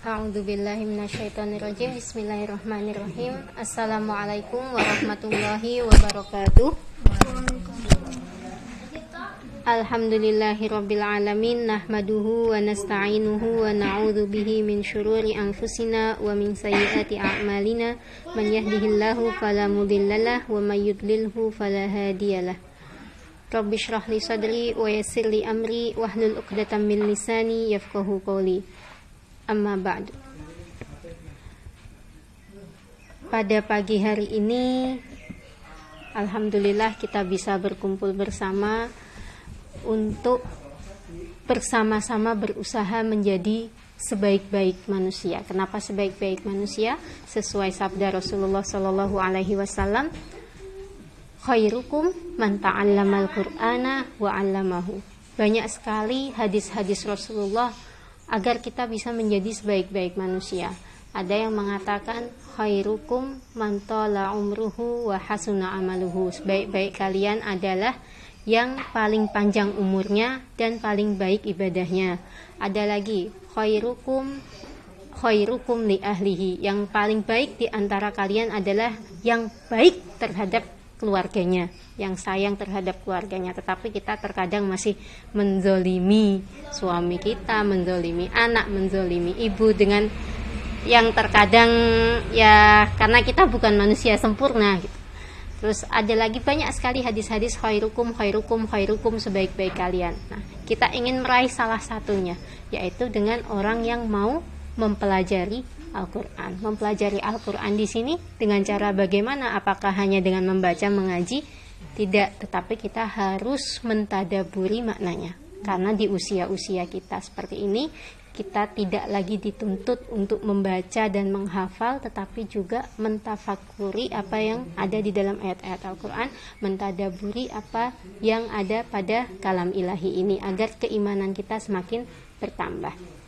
A'udzu billahi. Bismillahirrahmanirrahim. Assalamualaikum warahmatullahi wabarakatuh. Alhamdulillahirabbil alamin nahmaduhu wa nasta'inuhu wa na'udzu bihi min syururi anfusina wa min sayyiati a'malina man yahdihillahu fala mudhillalah wa may yudlilhu fala hadiyalah. Sadri wa yassir amri wahlul 'uqdatam min lisani yafqahu qawli. Amma ba'du. Pada pagi hari ini alhamdulillah kita bisa berkumpul bersama untuk bersama-sama berusaha menjadi sebaik-baik manusia. Kenapa sebaik-baik manusia? Sesuai sabda Rasulullah Shallallahu Alaihi Wasallam, khairukum man ta'allamal Qur'ana wa 'allamahu. Banyak sekali hadis-hadis Rasulullah agar kita bisa menjadi sebaik-baik manusia. Ada yang mengatakan khairukum man umruhu wa hasuna amaluhu. Sebaik-baik kalian adalah yang paling panjang umurnya dan paling baik ibadahnya. Ada lagi khairukum khairukum li ahlihi. Yang paling baik di antara kalian adalah yang baik terhadap keluarganya, yang sayang terhadap keluarganya. Tetapi kita terkadang masih menzolimi suami kita, menzolimi anak, menzolimi ibu dengan yang terkadang ya karena kita bukan manusia sempurna gitu. Terus ada lagi banyak sekali hadis-hadis khairukum khairukum khairukum sebaik-baik kalian. Nah, kita ingin meraih salah satunya yaitu dengan orang yang mau mempelajari Al-Quran. Mempelajari Al-Quran di sini dengan cara bagaimana? Apakah hanya dengan membaca, mengaji? Tidak, tetapi kita harus mentadaburi maknanya. Karena di usia-usia kita seperti ini, kita tidak lagi dituntut untuk membaca dan menghafal, tetapi juga mentafakuri apa yang ada di dalam ayat-ayat Al-Quran, mentadaburi apa yang ada pada kalam ilahi ini, agar keimanan kita semakin bertambah.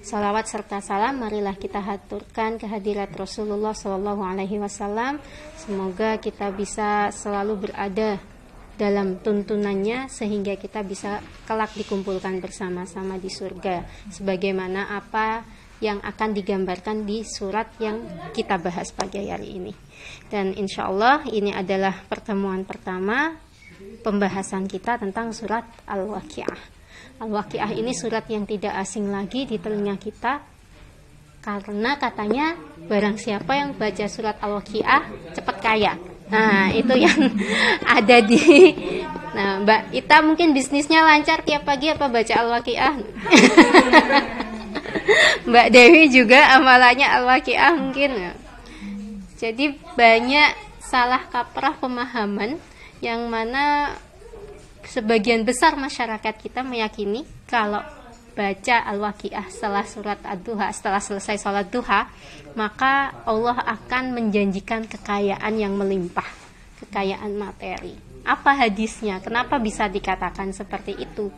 Salawat serta salam marilah kita haturkan kehadirat Rasulullah Shallallahu Alaihi Wasallam. Semoga kita bisa selalu berada dalam tuntunannya sehingga kita bisa kelak dikumpulkan bersama-sama di surga. Sebagaimana apa yang akan digambarkan di surat yang kita bahas pagi hari ini. Dan insya Allah ini adalah pertemuan pertama pembahasan kita tentang surat Al-Waqi'ah. Al-Waqiah ini surat yang tidak asing lagi di telinga kita karena katanya barang siapa yang baca surat Al-Waqiah cepat kaya. Nah, itu yang ada di Nah, Mbak Ita mungkin bisnisnya lancar tiap pagi apa baca Al-Waqiah? Mbak Dewi juga amalannya Al-Waqiah mungkin. Jadi banyak salah kaprah pemahaman yang mana sebagian besar masyarakat kita meyakini kalau baca Al-Waqiah setelah surat Ad-Duha, setelah selesai sholat duha, maka Allah akan menjanjikan kekayaan yang melimpah, kekayaan materi. Apa hadisnya? Kenapa bisa dikatakan seperti itu?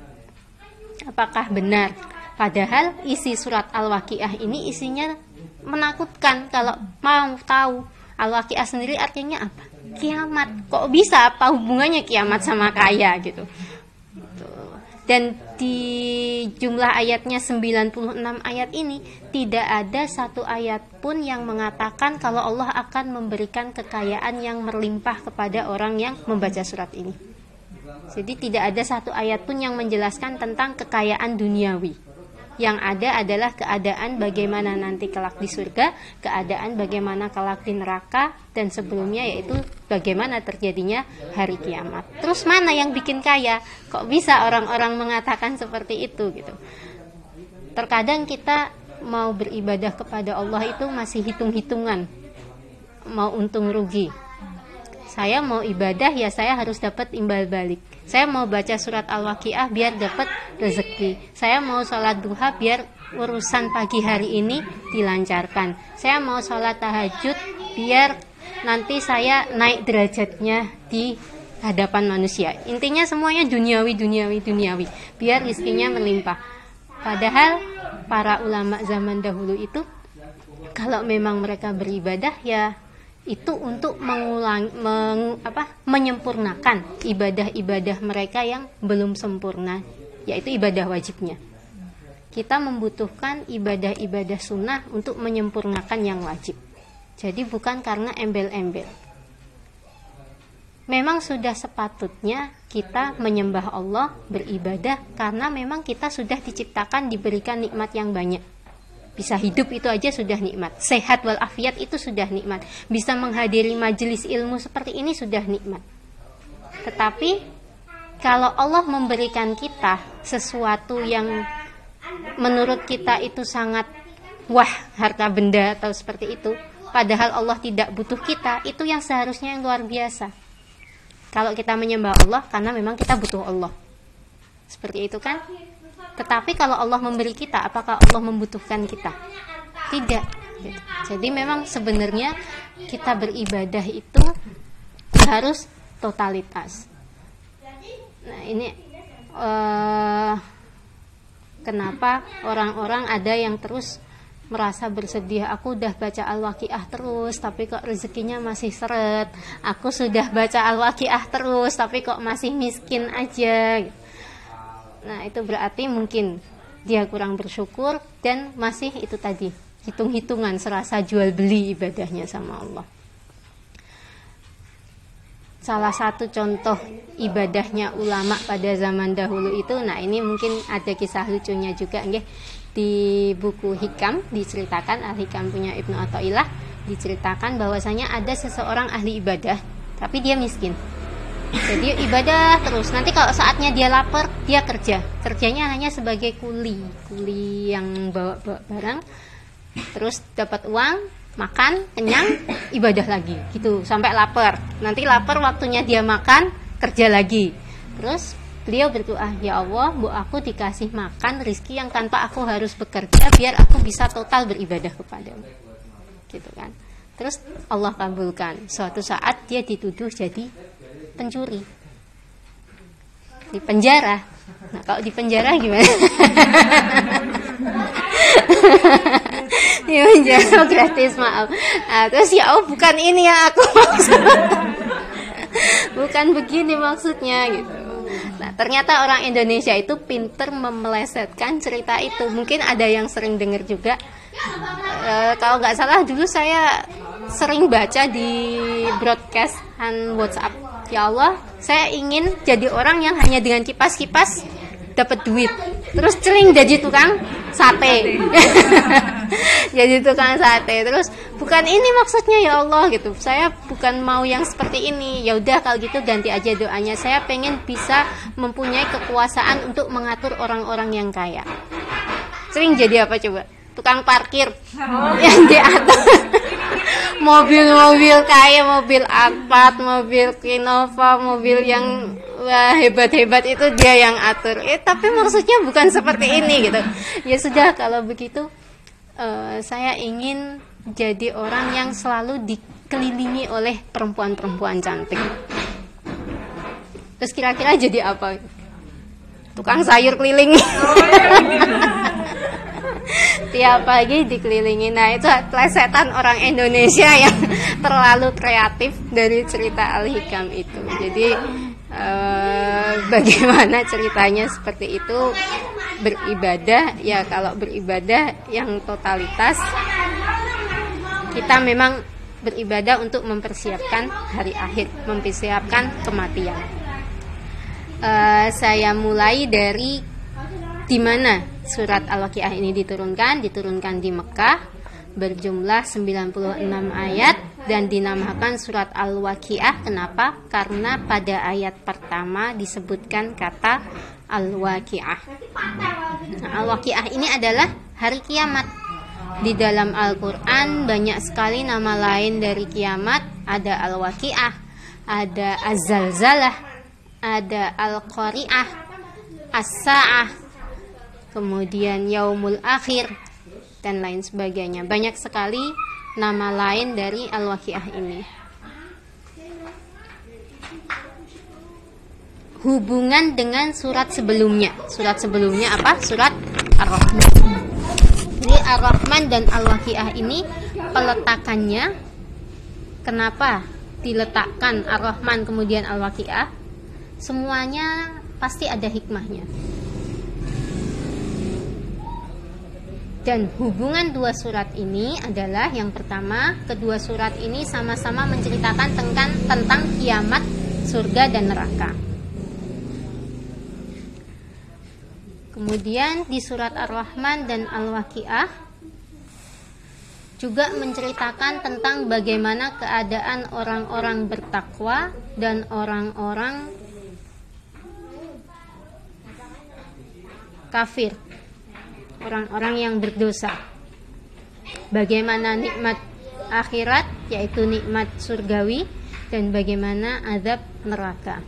Apakah benar? Padahal isi surat Al-Waqiah ini isinya menakutkan kalau mau tahu Al-Waqiah sendiri artinya apa? Kiamat. Kok bisa? Apa hubungannya kiamat sama kaya gitu? Dan di jumlah ayatnya 96 ayat ini tidak ada satu ayat pun yang mengatakan kalau Allah akan memberikan kekayaan yang melimpah kepada orang yang membaca surat ini. Jadi tidak ada satu ayat pun yang menjelaskan tentang kekayaan duniawi yang ada adalah keadaan bagaimana nanti kelak di surga, keadaan bagaimana kelak di neraka, dan sebelumnya yaitu bagaimana terjadinya hari kiamat. Terus mana yang bikin kaya? Kok bisa orang-orang mengatakan seperti itu gitu? Terkadang kita mau beribadah kepada Allah itu masih hitung-hitungan, mau untung rugi. Saya mau ibadah ya saya harus dapat imbal balik saya mau baca surat Al-Waqiah biar dapat rezeki. Saya mau sholat duha biar urusan pagi hari ini dilancarkan. Saya mau sholat tahajud biar nanti saya naik derajatnya di hadapan manusia. Intinya semuanya duniawi, duniawi, duniawi. Biar rezekinya melimpah. Padahal para ulama zaman dahulu itu kalau memang mereka beribadah ya itu untuk mengulang meng, apa menyempurnakan ibadah-ibadah mereka yang belum sempurna yaitu ibadah wajibnya kita membutuhkan ibadah-ibadah sunnah untuk menyempurnakan yang wajib. Jadi bukan karena embel-embel. Memang sudah sepatutnya kita menyembah Allah, beribadah karena memang kita sudah diciptakan diberikan nikmat yang banyak. Bisa hidup itu aja sudah nikmat. Sehat walafiat itu sudah nikmat. Bisa menghadiri majelis ilmu seperti ini sudah nikmat. Tetapi kalau Allah memberikan kita sesuatu yang menurut kita itu sangat wah harta benda atau seperti itu padahal Allah tidak butuh kita itu yang seharusnya yang luar biasa kalau kita menyembah Allah karena memang kita butuh Allah seperti itu kan tetapi kalau Allah memberi kita apakah Allah membutuhkan kita? Tidak. Jadi memang sebenarnya kita beribadah itu harus totalitas. Nah ini uh, kenapa orang-orang ada yang terus merasa bersedih? Aku udah baca al-waqiah terus tapi kok rezekinya masih seret? Aku sudah baca al-waqiah terus tapi kok masih miskin aja nah itu berarti mungkin dia kurang bersyukur dan masih itu tadi hitung-hitungan serasa jual beli ibadahnya sama Allah. Salah satu contoh ibadahnya ulama pada zaman dahulu itu nah ini mungkin ada kisah lucunya juga nggih. Di buku hikam diceritakan al hikam punya Ibnu Athaillah diceritakan bahwasanya ada seseorang ahli ibadah tapi dia miskin jadi ibadah terus. Nanti kalau saatnya dia lapar dia kerja. Kerjanya hanya sebagai kuli. Kuli yang bawa, bawa barang. Terus dapat uang makan kenyang ibadah lagi. Gitu. Sampai lapar. Nanti lapar waktunya dia makan kerja lagi. Terus beliau berdoa ya Allah bu aku dikasih makan rizki yang tanpa aku harus bekerja biar aku bisa total beribadah kepadamu. Gitu kan. Terus Allah kabulkan. Suatu saat dia dituduh jadi pencuri. Di penjara. Nah kalau di penjara gimana? Ya menjawab gratis maaf. Nah, terus ya oh bukan ini yang aku bukan begini maksudnya gitu. Nah ternyata orang Indonesia itu pinter memelesetkan cerita itu. Mungkin ada yang sering dengar juga. E, kalau nggak salah dulu saya sering baca di broadcastan WhatsApp ya Allah saya ingin jadi orang yang hanya dengan kipas-kipas dapat duit. Terus celing jadi tukang sate. Jadi tukang sate. Terus bukan ini maksudnya ya Allah gitu. Saya bukan mau yang seperti ini. Ya udah kalau gitu ganti aja doanya. Saya pengen bisa mempunyai kekuasaan untuk mengatur orang-orang yang kaya. Sering jadi apa coba? Tukang parkir. Oh. yang diatur mobil-mobil kaya mobil Alphard mobil Innova mobil yang wah hebat-hebat itu dia yang atur. Eh tapi maksudnya bukan seperti ini gitu. Ya sudah kalau begitu uh, saya ingin jadi orang yang selalu dikelilingi oleh perempuan-perempuan cantik. Terus kira-kira jadi apa? Tukang sayur keliling tiap pagi dikelilingi. Nah itu plesetan orang Indonesia yang terlalu kreatif dari cerita Al Hikam itu. Jadi Eh, bagaimana ceritanya seperti itu? Beribadah ya kalau beribadah yang totalitas kita memang beribadah untuk mempersiapkan hari akhir mempersiapkan kematian. Uh, saya mulai dari di mana surat al-waqiah ini diturunkan diturunkan di Mekah berjumlah 96 ayat dan dinamakan surat Al-Waqiah. Kenapa? Karena pada ayat pertama disebutkan kata Al-Waqiah. Nah, Al-Waqiah ini adalah hari kiamat. Di dalam Al-Qur'an banyak sekali nama lain dari kiamat, ada Al-Waqiah, ada Az-Zalzalah, ada Al-Qari'ah, As-Sa'ah, kemudian Yaumul Akhir, dan lain sebagainya. Banyak sekali nama lain dari Al-Waqiah ini. Hubungan dengan surat sebelumnya. Surat sebelumnya apa? Surat Ar-Rahman. Jadi Ar-Rahman dan Al-Waqiah ini peletakannya kenapa diletakkan Ar-Rahman kemudian Al-Waqiah? Semuanya pasti ada hikmahnya Dan hubungan dua surat ini adalah yang pertama, kedua surat ini sama-sama menceritakan tentang tentang kiamat surga dan neraka. Kemudian di surat Ar-Rahman dan Al-Waqiah juga menceritakan tentang bagaimana keadaan orang-orang bertakwa dan orang-orang kafir orang-orang yang berdosa. Bagaimana nikmat akhirat yaitu nikmat surgawi dan bagaimana azab neraka.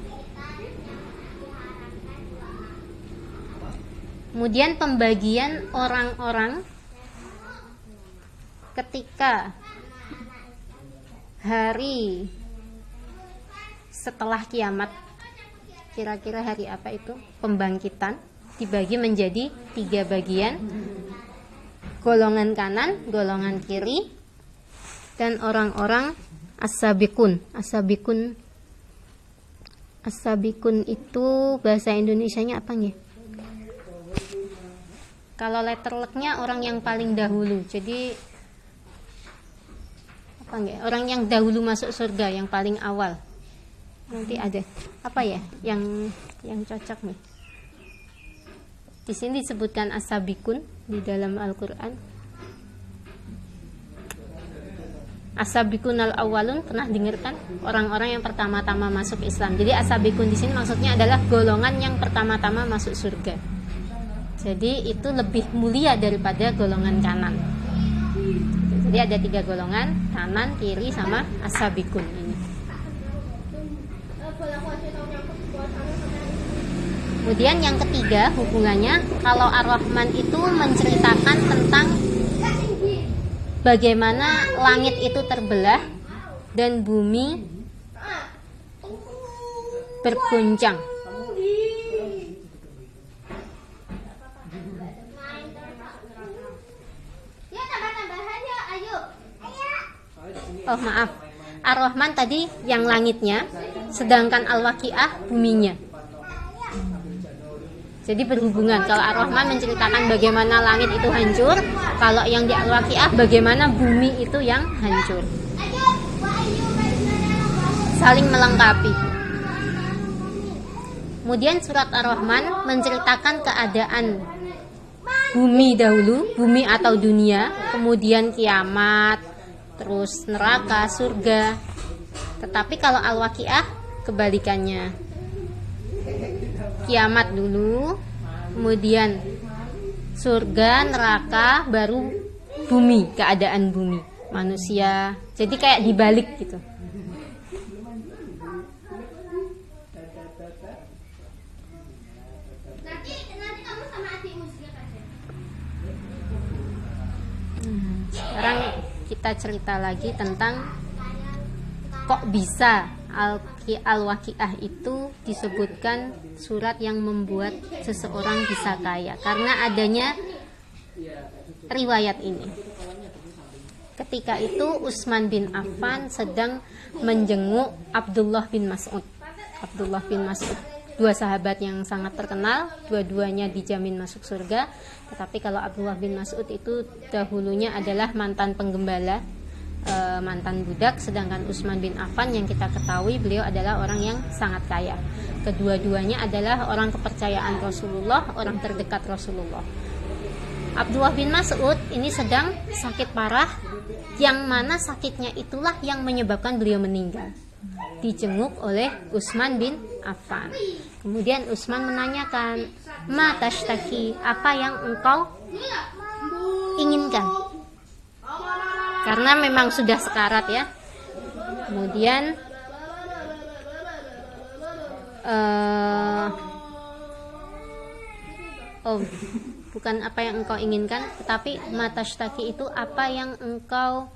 Kemudian pembagian orang-orang ketika hari setelah kiamat kira-kira hari apa itu pembangkitan dibagi menjadi tiga bagian golongan kanan, golongan kiri dan orang-orang asabikun. Asabikun Asabikun itu bahasa Indonesianya apa nih? Kalau letter leknya orang yang paling dahulu. Jadi apa nggak? Orang yang dahulu masuk surga, yang paling awal. Nanti ada apa ya? Yang yang cocok nih. Di sini disebutkan asabikun di dalam Al-Qur'an. Asabikun al-awwalun pernah dengarkan orang-orang yang pertama-tama masuk Islam. Jadi asabikun di sini maksudnya adalah golongan yang pertama-tama masuk surga. Jadi itu lebih mulia daripada golongan kanan. Jadi ada tiga golongan, kanan, kiri, sama asabikun ini. Kemudian yang ketiga hubungannya kalau Ar-Rahman itu menceritakan tentang bagaimana langit itu terbelah dan bumi berguncang. Oh maaf, Ar-Rahman tadi yang langitnya, sedangkan Al-Waqiah buminya. Jadi berhubungan. Kalau Ar-Rahman menceritakan bagaimana langit itu hancur, kalau yang di Al-Waqiah bagaimana bumi itu yang hancur. Saling melengkapi. Kemudian surat Ar-Rahman menceritakan keadaan bumi dahulu, bumi atau dunia, kemudian kiamat, terus neraka, surga. Tetapi kalau Al-Waqiah kebalikannya kiamat dulu, kemudian surga, neraka, baru bumi, keadaan bumi, manusia. Jadi kayak dibalik gitu. Hmm, sekarang kita cerita lagi tentang kok bisa Al-Waqiah itu disebutkan surat yang membuat seseorang bisa kaya karena adanya riwayat ini. Ketika itu Utsman bin Affan sedang menjenguk Abdullah bin Mas'ud. Abdullah bin Mas'ud dua sahabat yang sangat terkenal, dua-duanya dijamin masuk surga. Tetapi kalau Abdullah bin Mas'ud itu dahulunya adalah mantan penggembala e, mantan budak sedangkan Utsman bin Affan yang kita ketahui beliau adalah orang yang sangat kaya. Kedua-duanya adalah orang kepercayaan Rasulullah orang terdekat Rasulullah. Abdullah bin Mas'ud ini sedang sakit parah yang mana sakitnya itulah yang menyebabkan beliau meninggal. Dijenguk oleh Utsman bin Affan. Kemudian Utsman menanyakan ma tashtaki apa yang engkau inginkan karena memang sudah sekarat ya. Kemudian uh, oh bukan apa yang engkau inginkan tetapi matashtaki itu apa yang engkau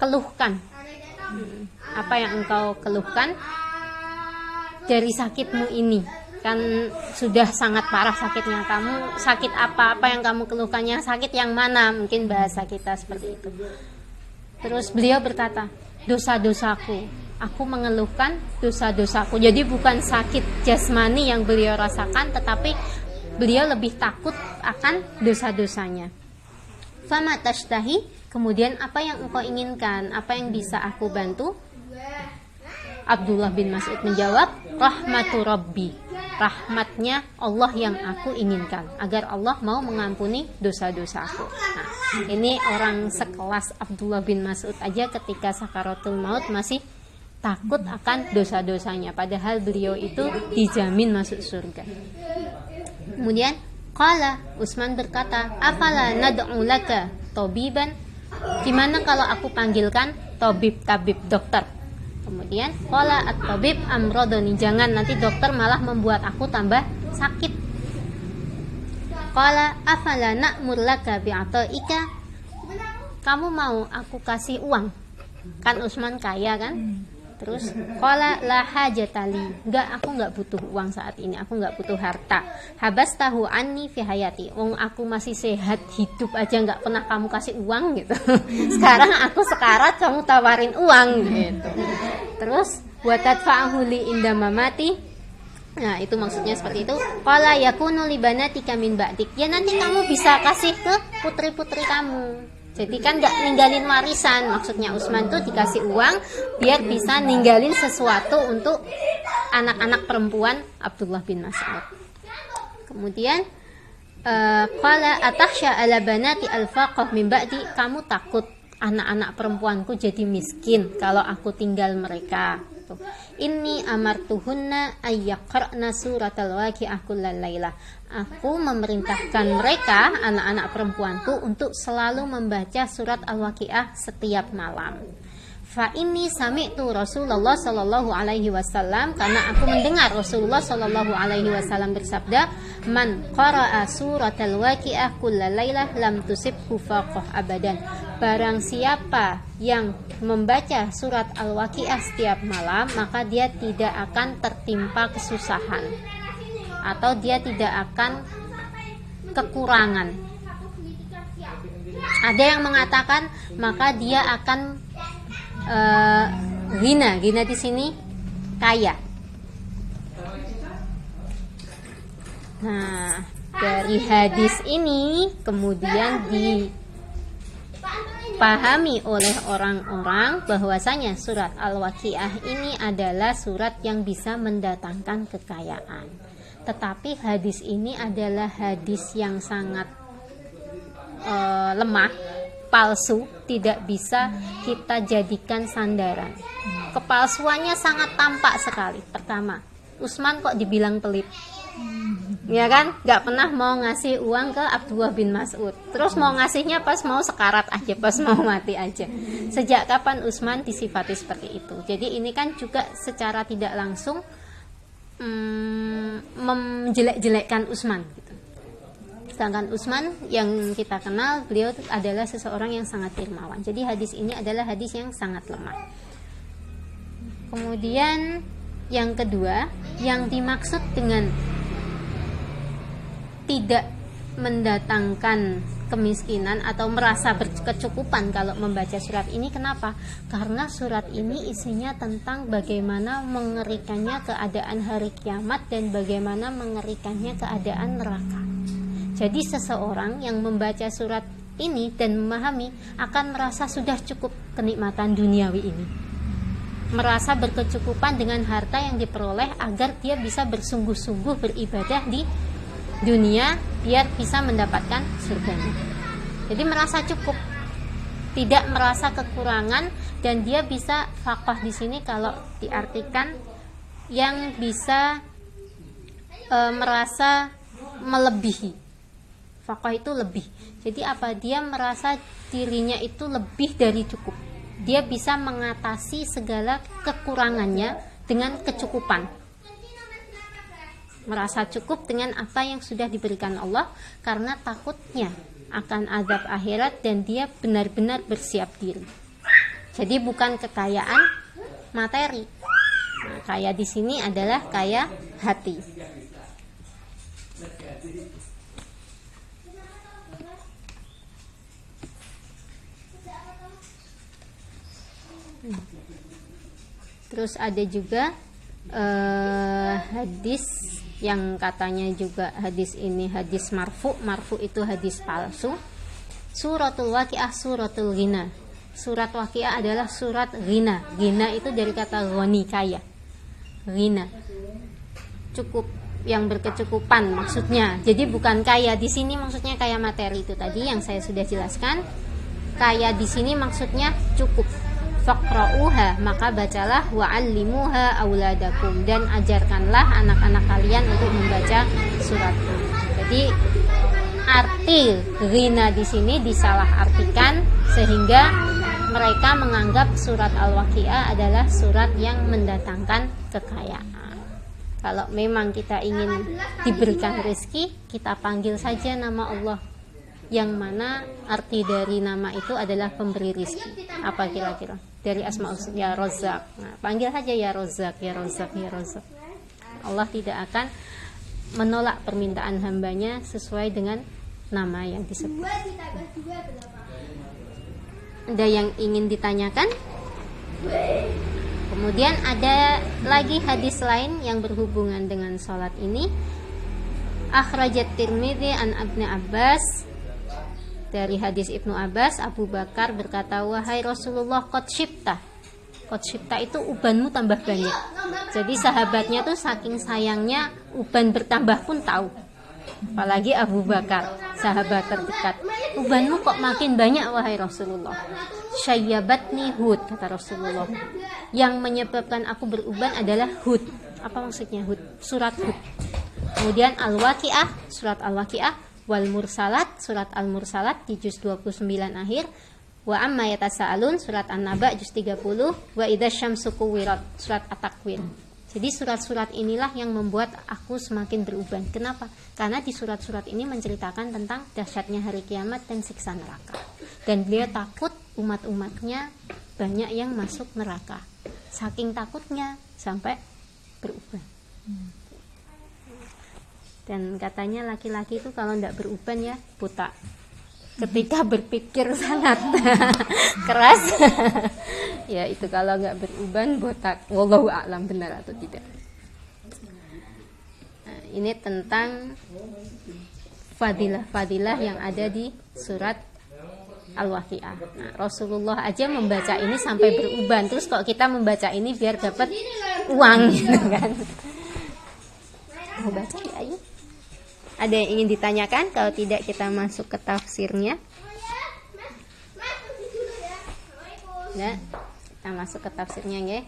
keluhkan. Apa yang engkau keluhkan dari sakitmu ini. Kan sudah sangat parah sakitnya kamu. Sakit apa apa yang kamu keluhkannya? Sakit yang mana? Mungkin bahasa kita seperti itu Terus beliau berkata, dosa-dosaku. Aku mengeluhkan dosa-dosaku. Jadi bukan sakit jasmani yang beliau rasakan, tetapi beliau lebih takut akan dosa-dosanya. Fama tashtahi, kemudian apa yang engkau inginkan? Apa yang bisa aku bantu? Abdullah bin Mas'ud menjawab, rahmatu rabbi. Rahmatnya Allah yang aku inginkan agar Allah mau mengampuni dosa-dosa aku. Nah, ini orang sekelas Abdullah bin Mas'ud aja ketika sakaratul maut masih takut akan dosa-dosanya padahal beliau itu dijamin masuk surga. Kemudian Kala Usman berkata, "Afala nad'u laka tabiban?" Gimana kalau aku panggilkan tabib tabib dokter? Kemudian Kala at-tabib amrodoni jangan nanti dokter malah membuat aku tambah sakit. Kala afala na'mur laka bi'ataika? Kamu mau aku kasih uang? Kan Usman kaya kan? Terus kola lah hajatali. Enggak, aku nggak butuh uang saat ini. Aku nggak butuh harta. Habas tahu ani fi hayati. Wong aku masih sehat hidup aja nggak pernah kamu kasih uang gitu. Sekarang aku sekarat kamu tawarin uang gitu. Terus buat fa'ahuli indah mamati. Nah itu maksudnya seperti itu Kala yakunu libanati kamin ba'dik Ya nanti kamu bisa kasih ke putri-putri kamu jadi kan nggak ninggalin warisan. Maksudnya Usman tuh dikasih uang biar bisa ninggalin sesuatu untuk anak-anak perempuan Abdullah bin Mas'ud. Kemudian Kala uh, atakhsha ala banati al-faqah min ba'di kamu takut anak-anak perempuanku jadi miskin kalau aku tinggal mereka Ini amartuhunna ayyaqra'na suratal waqi'ah kullal lailah Aku memerintahkan mereka, anak-anak perempuanku, untuk selalu membaca surat Al-Waqiah setiap malam. Fa ini sami tu Rasulullah Shallallahu Alaihi Wasallam karena aku mendengar Rasulullah Shallallahu Alaihi Wasallam bersabda, "Man qara'a surat al-waqi'ah kullalailah lam tusib faqah abadan." Barang siapa yang membaca surat al-waqi'ah setiap malam, maka dia tidak akan tertimpa kesusahan atau dia tidak akan kekurangan. Ada yang mengatakan maka dia akan uh, gina, gina di sini kaya. Nah, dari hadis ini kemudian dipahami oleh orang-orang bahwasanya surat Al-Waqiah ini adalah surat yang bisa mendatangkan kekayaan tetapi hadis ini adalah hadis yang sangat uh, lemah, palsu, tidak bisa kita jadikan sandaran. Kepalsuannya sangat tampak sekali. Pertama, Usman kok dibilang pelit? Ya kan, nggak pernah mau ngasih uang ke Abdullah bin Mas'ud. Terus mau ngasihnya pas mau sekarat aja, pas mau mati aja. Sejak kapan Usman disifati seperti itu? Jadi ini kan juga secara tidak langsung mm, menjelek-jelekkan Usman gitu. Sedangkan Usman yang kita kenal beliau adalah seseorang yang sangat dermawan. Jadi hadis ini adalah hadis yang sangat lemah. Kemudian yang kedua, yang dimaksud dengan tidak mendatangkan kemiskinan atau merasa berkecukupan kalau membaca surat ini kenapa? Karena surat ini isinya tentang bagaimana mengerikannya keadaan hari kiamat dan bagaimana mengerikannya keadaan neraka. Jadi seseorang yang membaca surat ini dan memahami akan merasa sudah cukup kenikmatan duniawi ini. Merasa berkecukupan dengan harta yang diperoleh agar dia bisa bersungguh-sungguh beribadah di dunia biar bisa mendapatkan surganya. Jadi merasa cukup, tidak merasa kekurangan dan dia bisa fakoh di sini kalau diartikan yang bisa e, merasa melebihi. Fakoh itu lebih. Jadi apa dia merasa dirinya itu lebih dari cukup. Dia bisa mengatasi segala kekurangannya dengan kecukupan merasa cukup dengan apa yang sudah diberikan Allah karena takutnya akan azab akhirat dan dia benar-benar bersiap diri. Jadi bukan kekayaan materi. Nah, kaya di sini adalah kaya hati. Terus ada juga uh, hadis yang katanya juga hadis ini hadis marfu marfu itu hadis palsu Suratul Waqiah suratul Ghina. Surat Waqiah adalah surat Ghina. Ghina itu dari kata ghani kaya. Ghina. Cukup yang berkecukupan maksudnya. Jadi bukan kaya di sini maksudnya kaya materi itu tadi yang saya sudah jelaskan. Kaya di sini maksudnya cukup. Faqra'uha maka bacalah wa'allimuha auladakum dan ajarkanlah anak-anak kalian untuk membaca surat ini. Jadi arti ghina di sini disalah artikan sehingga mereka menganggap surat Al-Waqiah adalah surat yang mendatangkan kekayaan. Kalau memang kita ingin diberikan rezeki, kita panggil saja nama Allah. Yang mana arti dari nama itu adalah pemberi rezeki. Apa kira-kira? Dari asma ya Rozak. Nah, panggil saja ya Rozak, ya Rozak, ya Rozak. Allah tidak akan menolak permintaan hambanya sesuai dengan nama yang disebut. Ada yang ingin ditanyakan? Kemudian ada lagi hadis lain yang berhubungan dengan sholat ini. Akhrajat Tirmidzi an Ibnu Abbas dari hadis Ibnu Abbas Abu Bakar berkata wahai Rasulullah kot shipta kot shipta itu ubanmu tambah banyak. Jadi sahabatnya tuh saking sayangnya uban bertambah pun tahu. Apalagi Abu Bakar sahabat terdekat. Ubanmu kok makin banyak wahai Rasulullah? Syayyabatni hud kata Rasulullah. Yang menyebabkan aku beruban adalah hud. Apa maksudnya hud? Surat hud. Kemudian al-waqiah surat al-waqiah wal mursalat surat al-mursalat di juz 29 akhir wa amma yatasaalun surat an-naba juz 30 wa idza syamsu kuwirat surat at-takwir jadi surat-surat inilah yang membuat aku semakin beruban. Kenapa? Karena di surat-surat ini menceritakan tentang dahsyatnya hari kiamat dan siksa neraka. Dan beliau takut umat-umatnya banyak yang masuk neraka. Saking takutnya sampai beruban. Dan katanya laki-laki itu kalau tidak beruban ya buta ketika berpikir sangat keras ya itu kalau nggak beruban botak wallahu a'lam benar atau tidak nah, ini tentang fadilah-fadilah yang ada di surat Al-Waqi'ah. Nah, Rasulullah aja membaca ini sampai beruban. Terus kok kita membaca ini biar dapat uang gitu kan. Mau baca ya, ayo. Ada yang ingin ditanyakan? Kalau tidak kita masuk ke tafsirnya. Ya, kita masuk ke tafsirnya ya.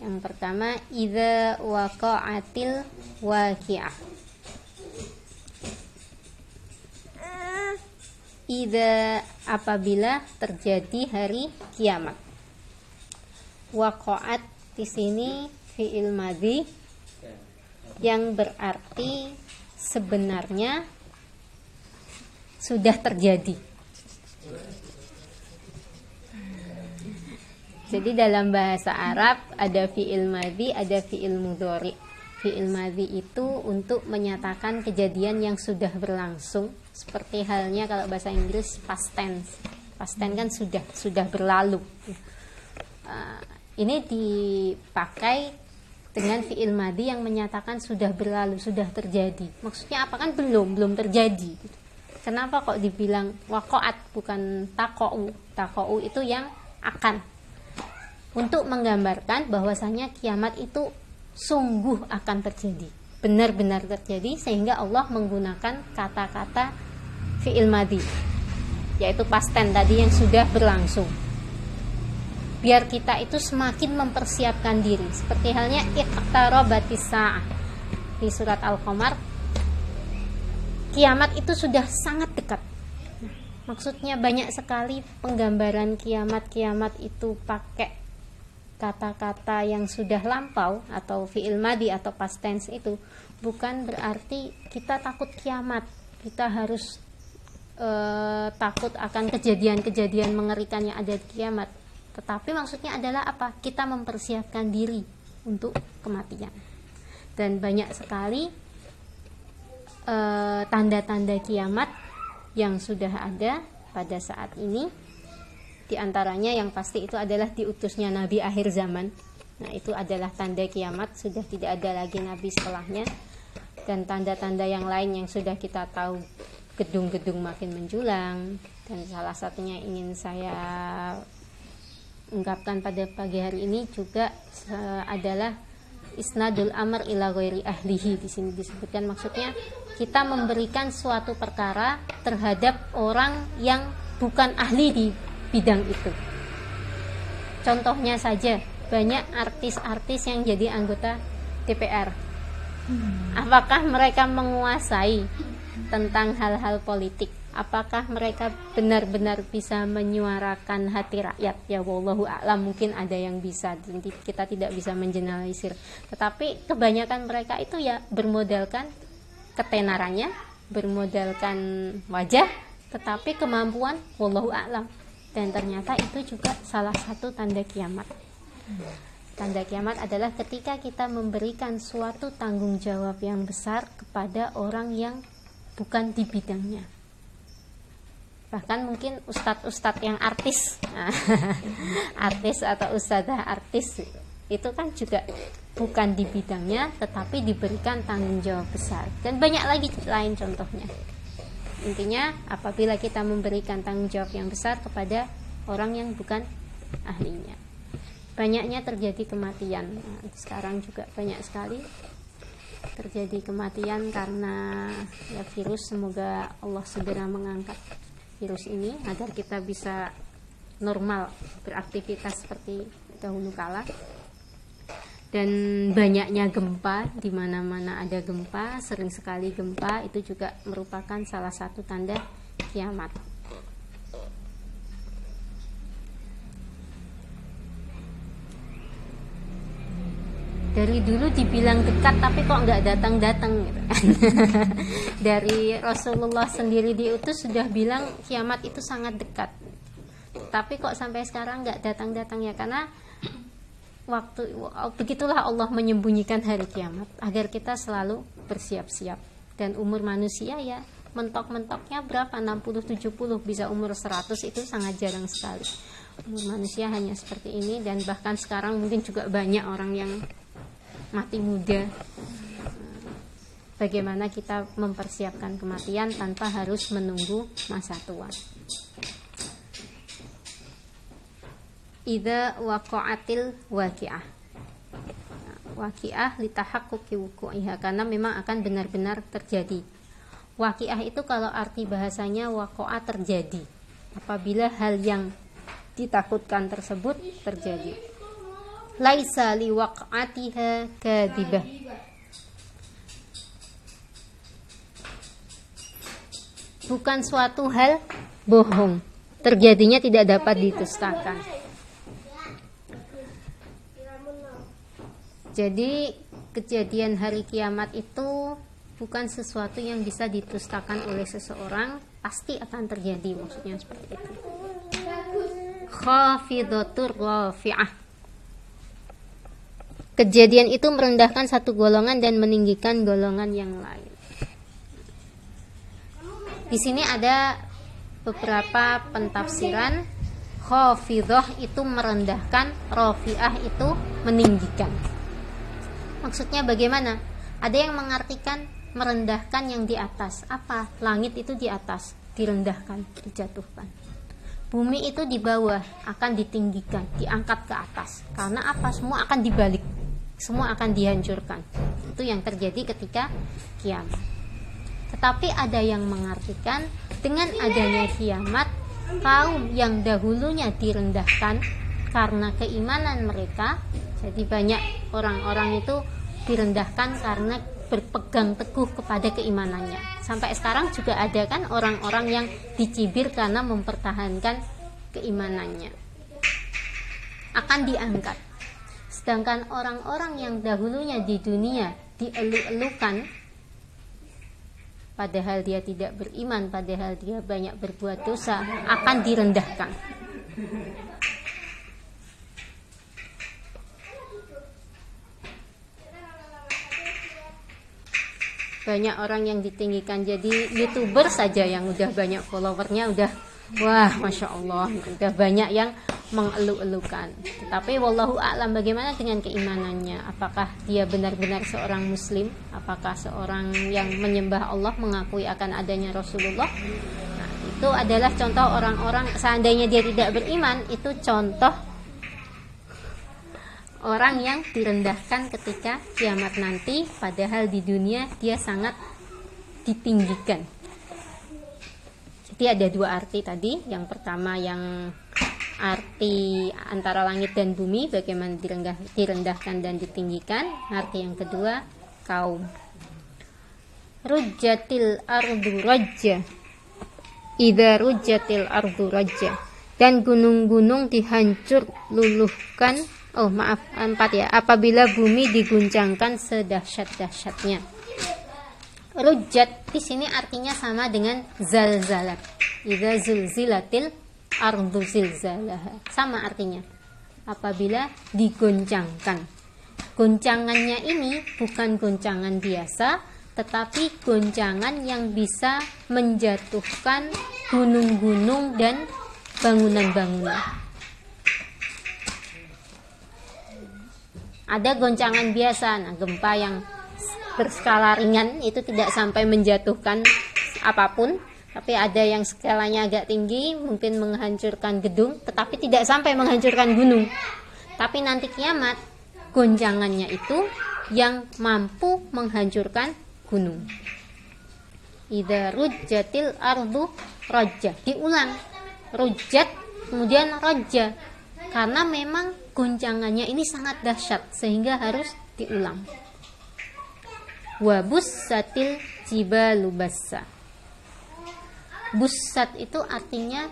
Yang pertama, idza waqa'atil waqi'ah. Ida apabila terjadi hari kiamat. Waqa'at di sini fi'il madhi yang berarti sebenarnya sudah terjadi. Jadi dalam bahasa Arab ada fi'il madhi, ada fi'il mudhari. Fi'il madhi itu untuk menyatakan kejadian yang sudah berlangsung, seperti halnya kalau bahasa Inggris past tense. Past tense kan sudah sudah berlalu. Uh, ini dipakai dengan fi'il madi yang menyatakan sudah berlalu, sudah terjadi. Maksudnya apa kan belum, belum terjadi. Kenapa kok dibilang wakoat bukan takou? Takou itu yang akan. Untuk menggambarkan bahwasanya kiamat itu sungguh akan terjadi. Benar-benar terjadi sehingga Allah menggunakan kata-kata fi'il madi yaitu pasten tadi yang sudah berlangsung biar kita itu semakin mempersiapkan diri. Seperti halnya iqtarabatis di surat Al-Qamar kiamat itu sudah sangat dekat. Maksudnya banyak sekali penggambaran kiamat-kiamat itu pakai kata-kata yang sudah lampau atau fi'il madi atau past tense itu. Bukan berarti kita takut kiamat. Kita harus uh, takut akan kejadian-kejadian mengerikan yang ada di kiamat tetapi maksudnya adalah apa? Kita mempersiapkan diri untuk kematian. Dan banyak sekali eh, tanda-tanda uh, kiamat yang sudah ada pada saat ini. Di antaranya yang pasti itu adalah diutusnya Nabi akhir zaman. Nah, itu adalah tanda kiamat, sudah tidak ada lagi nabi setelahnya. Dan tanda-tanda yang lain yang sudah kita tahu gedung-gedung makin menjulang dan salah satunya ingin saya ungkapkan pada pagi hari ini juga uh, adalah isnadul amr ila ghairi ahlihi di sini disebutkan maksudnya kita memberikan suatu perkara terhadap orang yang bukan ahli di bidang itu. Contohnya saja banyak artis-artis yang jadi anggota DPR. Hmm. Apakah mereka menguasai tentang hal-hal politik apakah mereka benar-benar bisa menyuarakan hati rakyat? Ya wallahu a'lam. Mungkin ada yang bisa. Kita tidak bisa mengeneralisir tetapi kebanyakan mereka itu ya bermodalkan ketenarannya bermodalkan wajah tetapi kemampuan wallahu a'lam. Dan ternyata itu juga salah satu tanda kiamat. Tanda kiamat adalah ketika kita memberikan suatu tanggung jawab yang besar kepada orang yang bukan di bidangnya bahkan mungkin ustadz-ustadz yang artis. Artis atau ustadzah artis itu kan juga bukan di bidangnya tetapi diberikan tanggung jawab besar. Dan banyak lagi lain contohnya. Intinya apabila kita memberikan tanggung jawab yang besar kepada orang yang bukan ahlinya. Banyaknya terjadi kematian. Sekarang juga banyak sekali terjadi kematian karena ya virus. Semoga Allah segera mengangkat virus ini agar kita bisa normal beraktivitas seperti dahulu kala. Dan banyaknya gempa di mana-mana ada gempa sering sekali gempa itu juga merupakan salah satu tanda kiamat dari dulu dibilang dekat tapi kok nggak datang-datang gitu kan. dari Rasulullah sendiri diutus sudah bilang kiamat itu sangat dekat. Tapi kok sampai sekarang nggak datang-datang ya? Karena waktu begitulah Allah menyembunyikan hari kiamat agar kita selalu bersiap-siap. Dan umur manusia ya mentok-mentoknya berapa? 60 70 bisa umur 100 itu sangat jarang sekali. Umur manusia hanya seperti ini dan bahkan sekarang mungkin juga banyak orang yang mati muda. Bagaimana kita mempersiapkan kematian tanpa harus menunggu masa tua? Ida waqa'atil waqi'ah. Waqi'ah litahakkuki wuku'iha karena memang akan benar-benar terjadi. Waqi'ah itu kalau arti bahasanya waqa'a terjadi. Apabila hal yang ditakutkan tersebut terjadi laisa liwaq'atiha kadibah bukan suatu hal bohong. Terjadinya tidak dapat ditustakan. Jadi kejadian hari kiamat itu bukan sesuatu yang bisa ditustakan oleh seseorang pasti akan terjadi maksudnya seperti itu. Khafidatur rafi'ah Kejadian itu merendahkan satu golongan dan meninggikan golongan yang lain. Di sini ada beberapa pentafsiran. Khafidah itu merendahkan, rafi'ah itu meninggikan. Maksudnya bagaimana? Ada yang mengartikan merendahkan yang di atas. Apa? Langit itu di atas, direndahkan, dijatuhkan. Bumi itu di bawah, akan ditinggikan, diangkat ke atas. Karena apa? Semua akan dibalik semua akan dihancurkan. Itu yang terjadi ketika kiamat. Tetapi ada yang mengartikan dengan adanya kiamat kaum yang dahulunya direndahkan karena keimanan mereka. Jadi banyak orang-orang itu direndahkan karena berpegang teguh kepada keimanannya. Sampai sekarang juga ada kan orang-orang yang dicibir karena mempertahankan keimanannya. Akan diangkat Sedangkan orang-orang yang dahulunya di dunia dielu-elukan padahal dia tidak beriman, padahal dia banyak berbuat dosa, akan direndahkan. Banyak orang yang ditinggikan jadi youtuber saja yang udah banyak followernya udah wah masya Allah udah banyak yang mengeluh-elukan. Tetapi wallahu a'lam bagaimana dengan keimanannya? Apakah dia benar-benar seorang muslim? Apakah seorang yang menyembah Allah mengakui akan adanya Rasulullah? Nah, itu adalah contoh orang-orang seandainya dia tidak beriman, itu contoh orang yang direndahkan ketika kiamat nanti padahal di dunia dia sangat ditinggikan. Jadi ada dua arti tadi. Yang pertama yang arti antara langit dan bumi bagaimana direndah, direndahkan dan ditinggikan. Arti yang kedua kaum. Rujatil ardu raja ida rujatil ardu raja dan gunung-gunung dihancur luluhkan. Oh maaf empat ya. Apabila bumi diguncangkan sedahsyat-dahsyatnya rujat di sini artinya sama dengan zalzalat ida zulzilatil ardu zilzalaha. Sama artinya. Apabila digoncangkan. Goncangannya ini bukan goncangan biasa, tetapi goncangan yang bisa menjatuhkan gunung-gunung dan bangunan-bangunan. Ada goncangan biasa, nah gempa yang berskala ringan itu tidak sampai menjatuhkan apa pun, tapi ada yang skalanya agak tinggi mungkin menghancurkan gedung tetapi tidak sampai menghancurkan gunung. Tapi nanti kiamat gonjangannya itu yang mampu menghancurkan gunung. Ida rujjatil ardu roja diulang. Rujat kemudian roja karena memang gonjangannya ini sangat dahsyat sehingga harus diulang wabus satil jibalu bassa. Busat itu artinya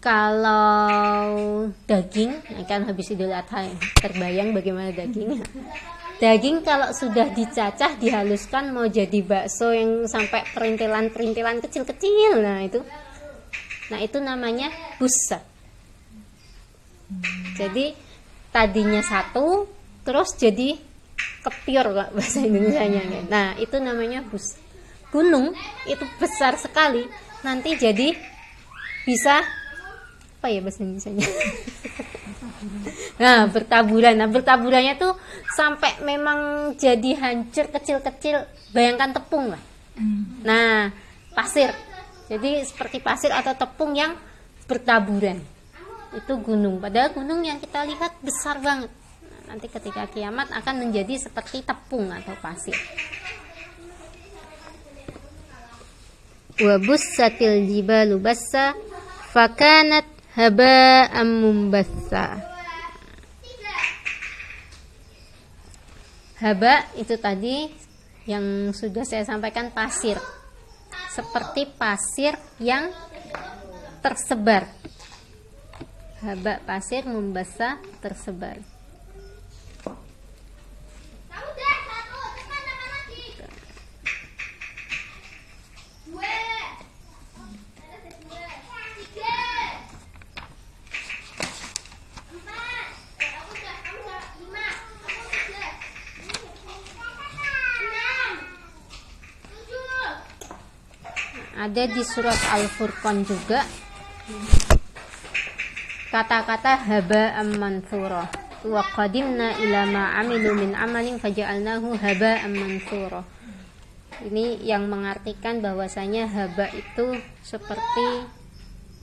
kalau daging kan habis idul adha ya, terbayang bagaimana daging. Daging kalau sudah dicacah dihaluskan mau jadi bakso yang sampai perintilan-perintilan kecil-kecil nah itu. Nah itu namanya busat jadi tadinya satu terus jadi kepior bahasa Indonesia nya nah itu namanya busat gunung itu besar sekali. Nanti jadi bisa apa ya bahasa Indonesia nah bertaburan. Nah bertaburannya tuh sampai memang jadi hancur kecil-kecil. Bayangkan tepung lah. Nah pasir. Jadi seperti pasir atau tepung yang bertaburan. Itu gunung. Padahal gunung yang kita lihat besar banget nanti ketika kiamat akan menjadi seperti tepung atau pasir. Wa bussatil jibalu bassa fakanat haba'an mumbassa. Haba itu tadi yang sudah saya sampaikan pasir. Seperti pasir yang tersebar. Haba pasir membasa tersebar ada di surat Al-Furqan juga. Kata-kata haba mansura. Wa qadimna ila ma amilu min amalin faja'alnahu haba mansura. Ini yang mengartikan bahwasanya haba itu seperti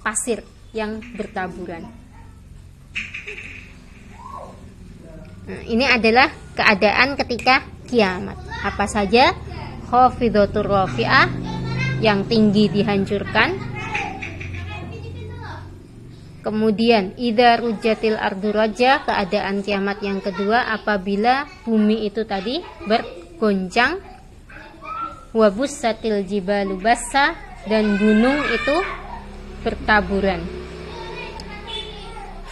pasir yang bertaburan. Nah, ini adalah keadaan ketika kiamat. Apa saja? Khafidatur rafi'ah yang tinggi dihancurkan Kemudian ida rujatil ardu raja keadaan kiamat yang kedua apabila bumi itu tadi bergoncang wabussatil jibalu bassa dan gunung itu bertaburan.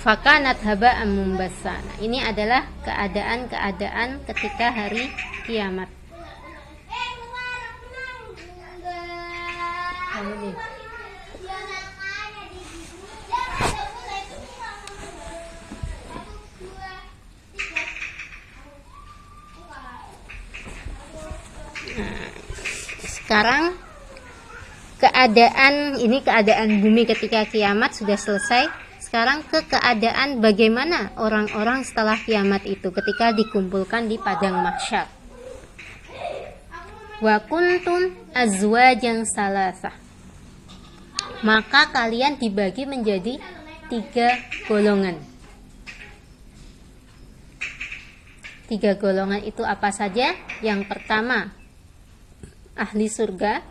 Fakanat haba mumbassa. Nah, ini adalah keadaan-keadaan ketika hari kiamat. Sekarang keadaan ini keadaan bumi ketika kiamat sudah selesai. Sekarang ke keadaan bagaimana orang-orang setelah kiamat itu ketika dikumpulkan di padang mahsyar. Wa kuntum azwajan salasah maka kalian dibagi menjadi tiga golongan. Tiga golongan itu apa saja? Yang pertama ahli surga.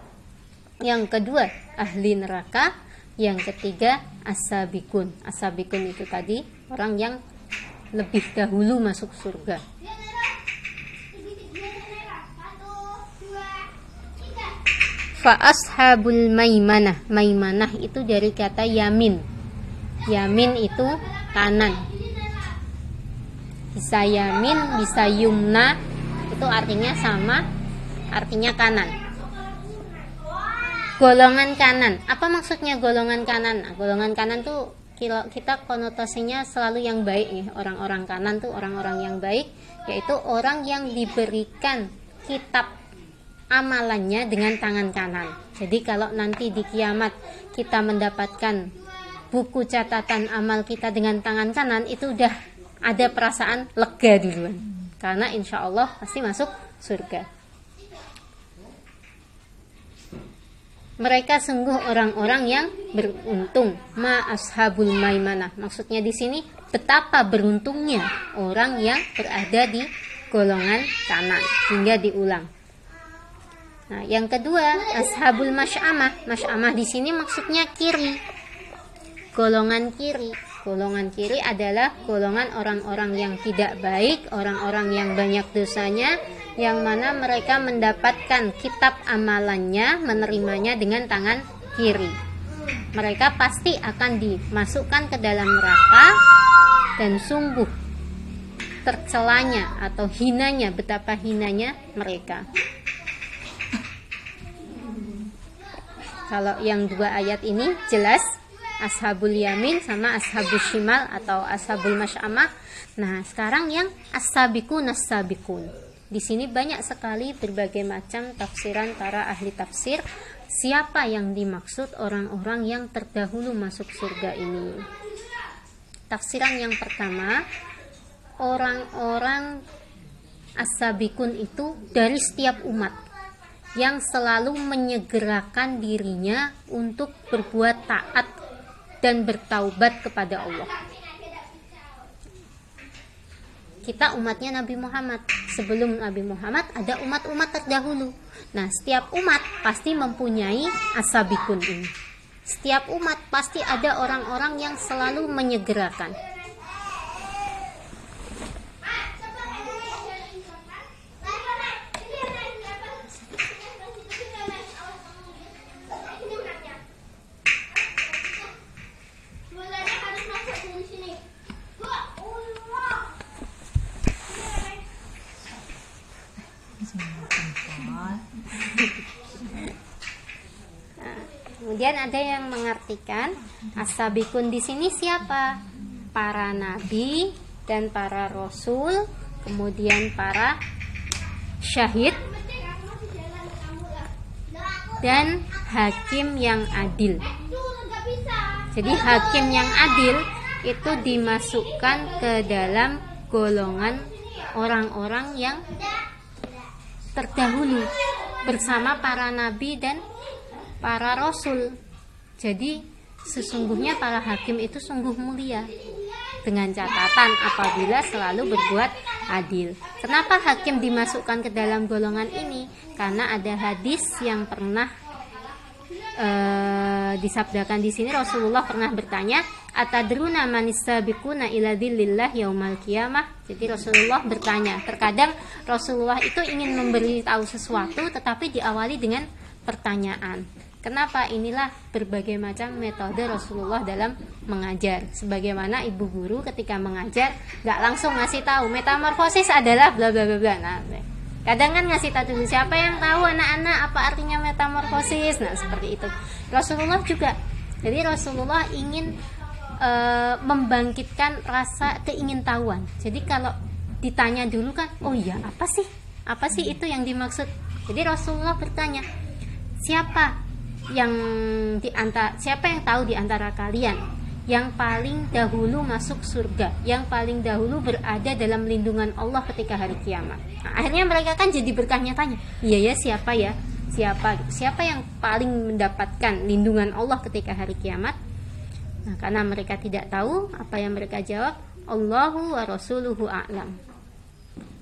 Yang kedua ahli neraka. Yang ketiga asabikun asabikun itu tadi orang yang lebih dahulu masuk surga fa ashabul maimanah. Maimanah itu dari kata yamin. Yamin itu kanan. Bisa yamin bisa yumna itu artinya sama artinya kanan. Golongan kanan. Apa maksudnya golongan kanan? Nah, golongan kanan tuh kita konotasinya selalu yang baik nih. Orang-orang kanan tuh orang-orang yang baik yaitu orang yang diberikan kitab amalannya dengan tangan kanan. Jadi kalau nanti di kiamat kita mendapatkan buku catatan amal kita dengan tangan kanan itu udah ada perasaan lega duluan. Karena insya Allah pasti masuk surga. Mereka sungguh orang-orang yang beruntung. Ma ashabul maimanah. Maksudnya di sini betapa beruntungnya orang yang berada di golongan kanan. Hingga diulang nah yang kedua ashabul masyamah masyamah di sini maksudnya kiri golongan kiri golongan kiri adalah golongan orang-orang yang tidak baik orang-orang yang banyak dosanya yang mana mereka mendapatkan kitab amalannya menerimanya dengan tangan kiri. Mereka pasti akan dimasukkan ke dalam neraka dan sungguh tercelanya atau hinanya betapa hinanya mereka. Kalau yang dua ayat ini jelas ashabul yamin sama ashabul shimal atau ashabul masyamah. Nah, sekarang yang as-sabiqun as-sabiqun. Di sini banyak sekali berbagai macam tafsiran para ahli tafsir. Siapa yang dimaksud orang-orang yang terdahulu masuk surga ini? Tafsiran yang pertama, orang-orang asabikun itu dari setiap umat yang selalu menyegerakan dirinya untuk berbuat taat dan bertaubat kepada Allah kita umatnya Nabi Muhammad. Sebelum Nabi Muhammad ada umat-umat terdahulu. Nah, setiap umat pasti mempunyai asabikun ini. Setiap umat pasti ada orang-orang yang selalu menyegerakan. Kemudian ada yang mengartikan asabikun di sini siapa? Para nabi dan para rasul, kemudian para syahid dan hakim yang adil. Jadi hakim yang adil itu dimasukkan ke dalam golongan orang-orang yang terdahulu bersama para nabi dan para rasul. Jadi sesungguhnya para hakim itu sungguh mulia dengan catatan apabila selalu berbuat adil. Kenapa hakim dimasukkan ke dalam golongan ini? Karena ada hadis yang pernah uh, disabdakan di sini Rasulullah pernah bertanya, "Atadruna manisabikuna ila dzillillah yaumal qiyamah?" Jadi Rasulullah bertanya. Terkadang Rasulullah itu ingin memberi tahu sesuatu tetapi diawali dengan pertanyaan. Kenapa inilah berbagai macam metode Rasulullah dalam mengajar. Sebagaimana ibu guru ketika mengajar nggak langsung ngasih tahu metamorfosis adalah bla bla bla bla. Nah, kadang kan ngasih tahu dulu siapa yang tahu anak-anak apa artinya metamorfosis. Nah seperti itu. Rasulullah juga. Jadi Rasulullah ingin e, membangkitkan rasa keingintahuan. Jadi kalau ditanya dulu kan, oh iya apa sih? Apa sih itu yang dimaksud? Jadi Rasulullah bertanya, siapa yang di antara siapa yang tahu di antara kalian yang paling dahulu masuk surga, yang paling dahulu berada dalam lindungan Allah ketika hari kiamat. Nah, akhirnya mereka kan jadi berkahnya tanya, iya ya siapa ya, siapa siapa yang paling mendapatkan lindungan Allah ketika hari kiamat? Nah, karena mereka tidak tahu apa yang mereka jawab, Allahu wa rasuluhu a'lam.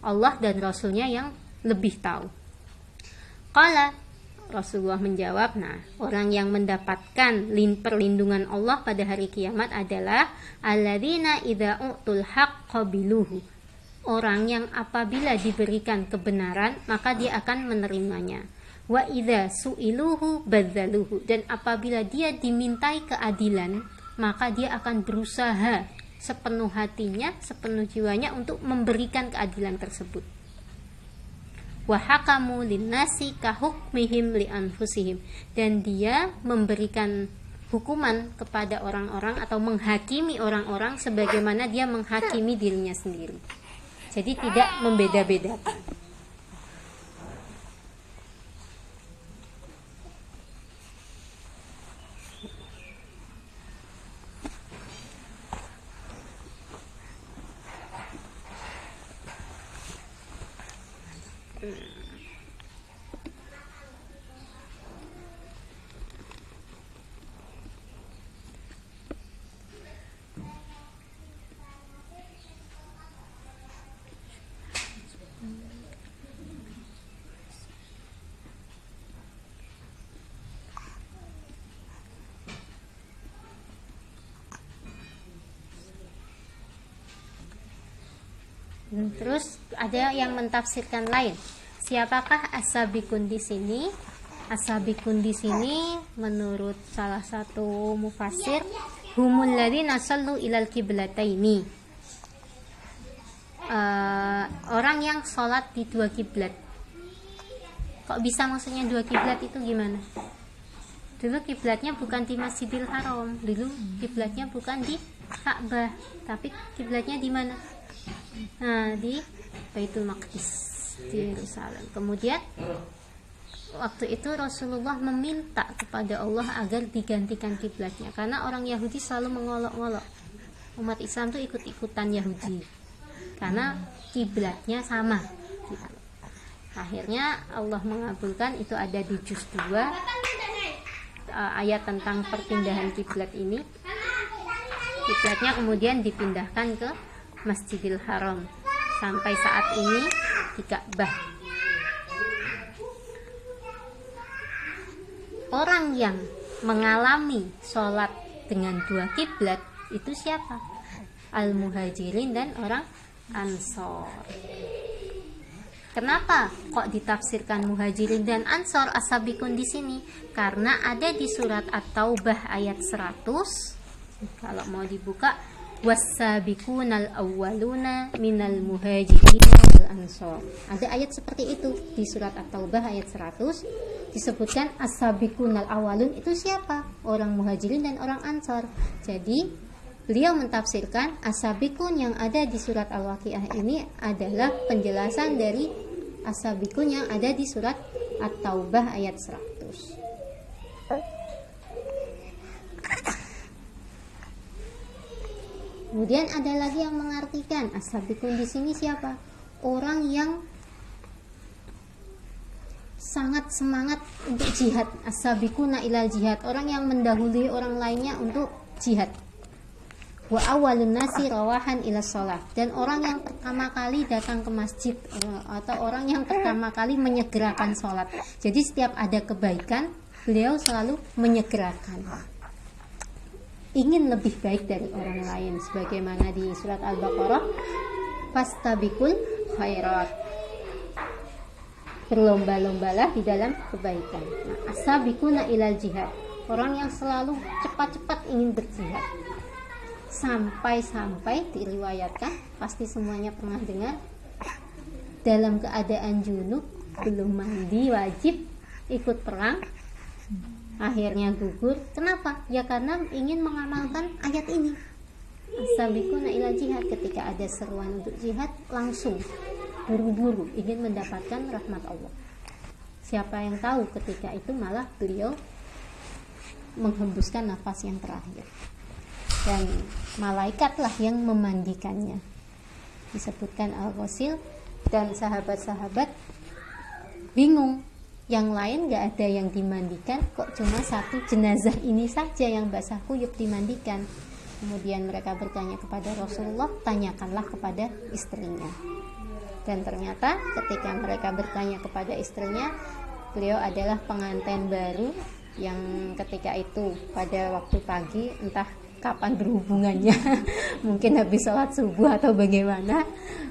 Allah dan Rasulnya yang lebih tahu. Qala Rasulullah menjawab, nah, orang yang mendapatkan perlindungan Allah pada hari kiamat adalah alladzina idza utul haqqa biluhu. Orang yang apabila diberikan kebenaran, maka dia akan menerimanya. Wa idza su'iluhu badzaluhu dan apabila dia dimintai keadilan, maka dia akan berusaha sepenuh hatinya, sepenuh jiwanya untuk memberikan keadilan tersebut wahakamu linnasi kahukmihim li anfusihim dan dia memberikan hukuman kepada orang-orang atau menghakimi orang-orang sebagaimana dia menghakimi dirinya sendiri. Jadi tidak membeda-bedakan. Terus ada yang mentafsirkan lain. Siapakah asabikun di sini? Asabikun di sini menurut salah satu mufasir humul ladzina sallu ilal kiblataini. Uh, orang yang sholat di dua kiblat. Kok bisa maksudnya dua kiblat itu gimana? Dulu kiblatnya bukan di Masjidil Haram, dulu kiblatnya bukan di Ka'bah, tapi kiblatnya di mana? Nah, di Baitul Maqdis di Yerusalem. Kemudian waktu itu Rasulullah meminta kepada Allah agar digantikan kiblatnya karena orang Yahudi selalu mengolok-olok. Umat Islam itu ikut-ikutan Yahudi karena kiblatnya sama. Akhirnya Allah mengabulkan itu ada di juz 2 uh, ayat tentang perpindahan kiblat ini. Kiblatnya kemudian dipindahkan ke Masjidil Haram sampai saat ini di Ka'bah. Orang yang mengalami sholat dengan dua kiblat itu siapa? Al-Muhajirin dan orang Ansor. Kenapa kok ditafsirkan Muhajirin dan Ansor asabikun di sini? Karena ada di surat At-Taubah ayat 100. Kalau mau dibuka wasabiqunal awwaluna minal muhajirin wal ansor. Ada ayat seperti itu di surat At-Taubah ayat 100 disebutkan as-sabiqunal awwalun itu siapa? Orang muhajirin dan orang ansor. Jadi beliau mentafsirkan as-sabiqun yang ada di surat Al-Waqiah ini adalah penjelasan dari as-sabiqun yang ada di surat At-Taubah ayat 100. Kemudian ada lagi yang mengartikan asabikun di sini siapa? Orang yang sangat semangat untuk jihad. Asabikuna ilal jihad. Orang yang mendahului orang lainnya untuk jihad. Wa awalun nasi rawahan ila sholat. Dan orang yang pertama kali datang ke masjid eh, atau orang yang pertama kali menyegerakan sholat. Jadi setiap ada kebaikan, beliau selalu menyegerakan ingin lebih baik dari orang lain sebagaimana di surat Al-Baqarah fastabikul khairat. Berlomba-lombalah di dalam kebaikan. Nah, asabikuna ilal jihad. Orang yang selalu cepat-cepat ingin berjihad. Sampai-sampai diriwayatkan pasti semuanya pernah dengar dalam keadaan junub belum mandi wajib ikut perang akhirnya gugur. Kenapa? Ya karena ingin mengamalkan ayat ini. Asabikuna ila jihad. Ketika ada seruan untuk jihad langsung buru-buru ingin mendapatkan rahmat Allah. Siapa yang tahu ketika itu malah beliau menghembuskan nafas yang terakhir. Dan malaikatlah yang memandikannya. Disebutkan al-ghasil. Dan sahabat-sahabat bingung yang lain gak ada yang dimandikan kok cuma satu jenazah ini saja yang basah kuyup dimandikan? Kemudian mereka bertanya kepada Rasulullah tanyakanlah kepada istrinya. Dan ternyata ketika mereka bertanya kepada istrinya beliau adalah pengantin baru yang ketika itu pada waktu pagi entah kapan berhubungannya mungkin habis sholat subuh atau bagaimana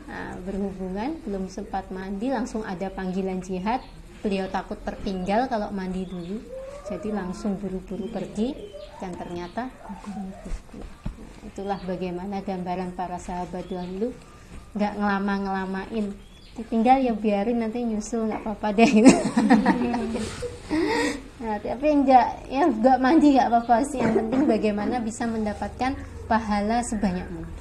nah, berhubungan belum sempat mandi langsung ada panggilan jihad beliau takut tertinggal kalau mandi dulu. Jadi langsung buru-buru pergi dan ternyata nah, itulah bagaimana gambaran para sahabat dulu nggak ngelama-ngelamain. Tinggal ya biarin nanti nyusul nggak apa-apa deh. Nah, tapi enggak ya enggak mandi nggak apa-apa sih. Yang penting bagaimana bisa mendapatkan pahala sebanyak mungkin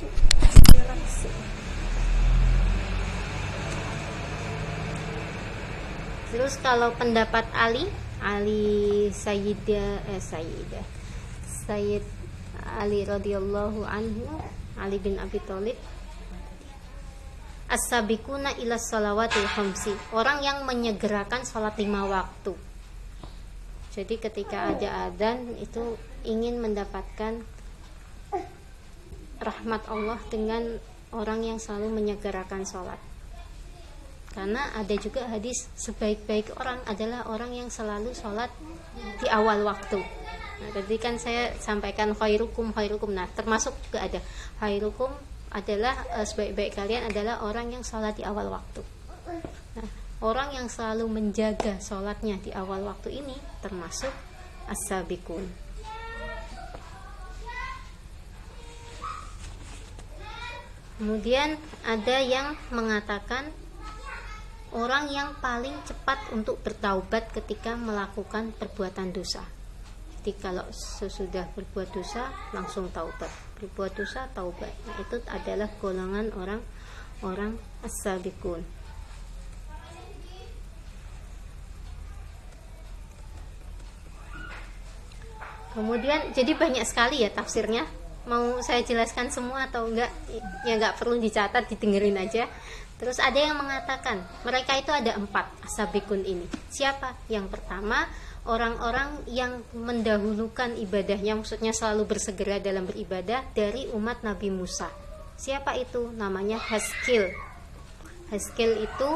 Terus kalau pendapat Ali, Ali Sayyidah eh Sayyidah Sayyid Ali radhiyallahu anhu, Ali bin Abi Thalib. As-sabikuna ila salawatil khamsi. Orang yang menyegerakan salat lima waktu. Jadi ketika ada adzan itu ingin mendapatkan rahmat Allah dengan orang yang selalu menyegerakan sholat karena ada juga hadis sebaik-baik orang adalah orang yang selalu sholat di awal waktu. Nah, tadi kan saya sampaikan khairukum khairukum. Nah termasuk juga ada. Khairukum adalah uh, sebaik-baik kalian adalah orang yang sholat di awal waktu. Nah orang yang selalu menjaga sholatnya di awal waktu ini termasuk as-sabikun kemudian ada yang mengatakan orang yang paling cepat untuk bertaubat ketika melakukan perbuatan dosa. Jadi kalau sesudah berbuat dosa langsung taubat, berbuat dosa taubat. Nah, itu adalah golongan orang orang as-sabiqun. Kemudian jadi banyak sekali ya tafsirnya. Mau saya jelaskan semua atau enggak? Ya enggak perlu dicatat, didengerin aja. Terus ada yang mengatakan mereka itu ada empat asabikun ini. Siapa? Yang pertama orang-orang yang mendahulukan ibadahnya, maksudnya selalu bersegera dalam beribadah dari umat Nabi Musa. Siapa itu? Namanya Haskil. Haskil itu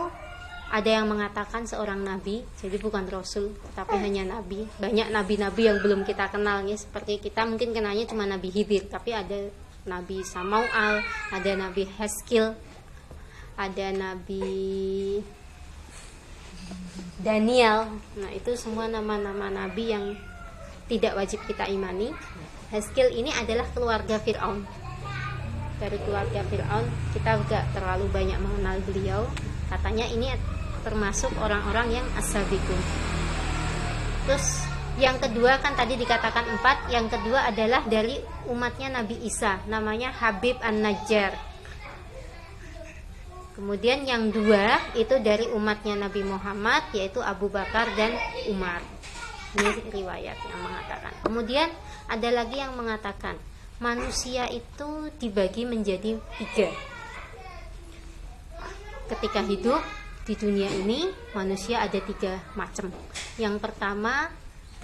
ada yang mengatakan seorang nabi, jadi bukan rasul, tapi hanya nabi. Banyak nabi-nabi yang belum kita kenal ya, seperti kita mungkin kenalnya cuma Nabi Hidir, tapi ada Nabi Samaual, ada Nabi Haskil, ada Nabi Daniel. Nah, itu semua nama-nama nabi yang tidak wajib kita imani. Haskil ini adalah keluarga Fir'aun. Dari keluarga Fir'aun, kita juga terlalu banyak mengenal beliau. Katanya ini termasuk orang-orang yang asabikun. Terus yang kedua kan tadi dikatakan empat, yang kedua adalah dari umatnya Nabi Isa, namanya Habib An-Najjar Kemudian yang dua itu dari umatnya Nabi Muhammad yaitu Abu Bakar dan Umar. Ini riwayat yang mengatakan. Kemudian ada lagi yang mengatakan manusia itu dibagi menjadi tiga. Ketika hidup di dunia ini manusia ada tiga macam. Yang pertama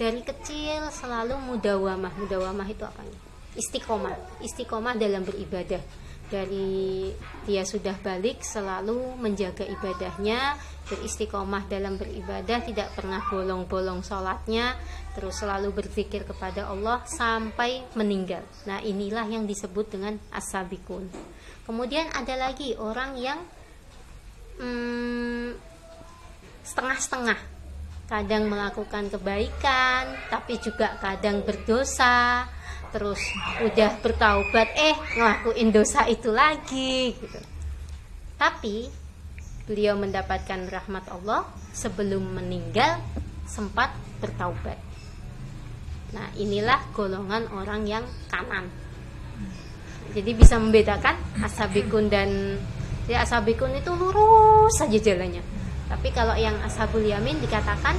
dari kecil selalu mudawamah. Mudawamah itu apa? Istiqomah. Istiqomah dalam beribadah dari dia sudah balik selalu menjaga ibadahnya beristiqomah dalam beribadah tidak pernah bolong-bolong sholatnya terus selalu berzikir kepada Allah sampai meninggal. Nah inilah yang disebut dengan asabikun kemudian ada lagi orang yang hmm, setengah-setengah. Kadang melakukan kebaikan tapi juga kadang berdosa terus udah bertaubat eh ngelakuin dosa itu lagi gitu. Tapi beliau mendapatkan rahmat Allah sebelum meninggal sempat bertaubat. Nah inilah golongan orang yang kanan. Jadi bisa membedakan asabikun dan ya asabikun itu lurus saja jalannya. Tapi kalau yang ashabul yamin dikatakan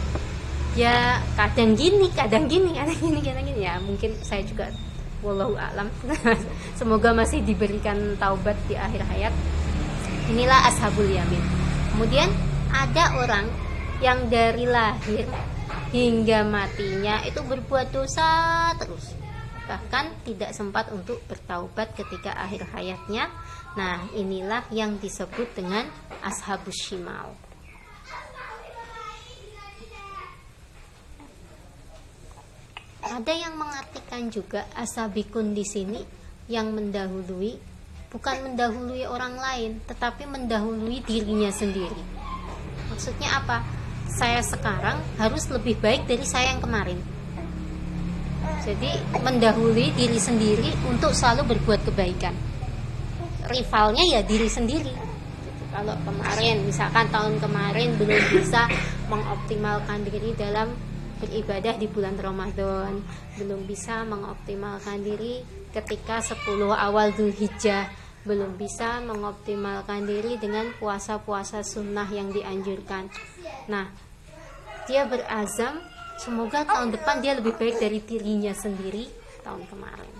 ya kadang gini kadang gini kadang gini kadang gini. Ya mungkin saya juga wallahu alam. Semoga masih diberikan taubat di akhir hayat. Inilah ashabul yamin. Kemudian ada orang yang dari lahir hingga matinya itu berbuat dosa terus. Bahkan tidak sempat untuk bertaubat ketika akhir hayatnya. Nah inilah yang disebut dengan ashabus shimal ada yang mengartikan juga asabikun di sini yang mendahului bukan mendahului orang lain tetapi mendahului dirinya sendiri. Maksudnya apa? Saya sekarang harus lebih baik dari saya yang kemarin. Jadi mendahului diri sendiri untuk selalu berbuat kebaikan. Rivalnya ya diri sendiri. Kalau kemarin misalkan tahun kemarin belum bisa mengoptimalkan diri dalam beribadah di bulan Ramadan. Belum bisa mengoptimalkan diri ketika 10 awal Dzulhijjah. Belum bisa mengoptimalkan diri dengan puasa-puasa sunnah yang dianjurkan. Nah dia berazam. Semoga tahun depan dia lebih baik dari dirinya sendiri tahun kemarin.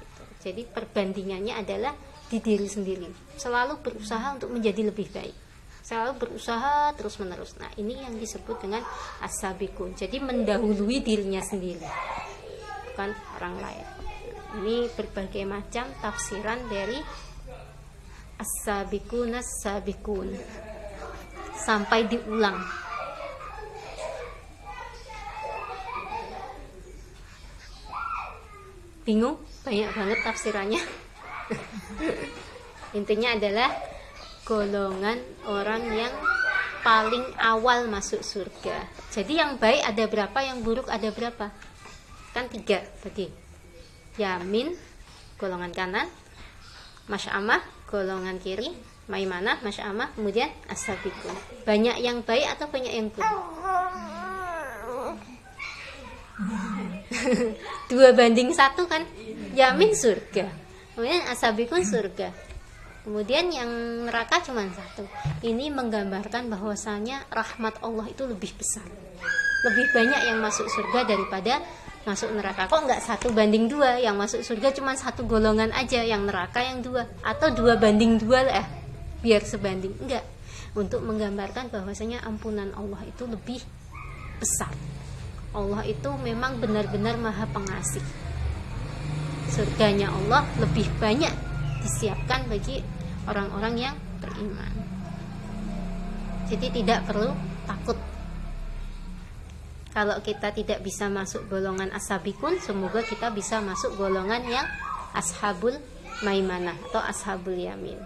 Gitu. jadi perbandingannya adalah di diri sendiri. Selalu berusaha untuk menjadi lebih baik selalu berusaha terus menerus nah ini yang disebut dengan asabikun jadi mendahului dirinya sendiri. Bukan orang lain. Ini berbagai macam tafsiran dari as-sabikun as-sabikun sampai diulang. Bingung? Banyak banget tafsirannya. Intinya adalah golongan orang yang paling awal masuk surga. Jadi yang baik ada berapa, yang buruk ada berapa? Kan tiga tadi. Yamin, golongan kanan. Masyamah, golongan kiri. Maimanah, masyamah. Kemudian asabikun. Banyak yang baik atau banyak yang buruk? Dua banding satu kan? Yamin surga. Kemudian asabikun surga Kemudian yang neraka cuma satu. Ini menggambarkan bahwasanya rahmat Allah itu lebih besar. Lebih banyak yang masuk surga daripada masuk neraka. Kok nggak satu banding dua? Yang masuk surga cuma satu golongan aja, yang neraka yang dua. Atau dua banding dua lah, biar sebanding. Enggak. Untuk menggambarkan bahwasanya ampunan Allah itu lebih besar. Allah itu memang benar-benar maha pengasih. Surganya Allah lebih banyak disiapkan bagi orang-orang yang beriman. Jadi tidak perlu takut. Kalau kita tidak bisa masuk golongan ashabikun, semoga kita bisa masuk golongan yang ashabul maimanah atau ashabul yamin.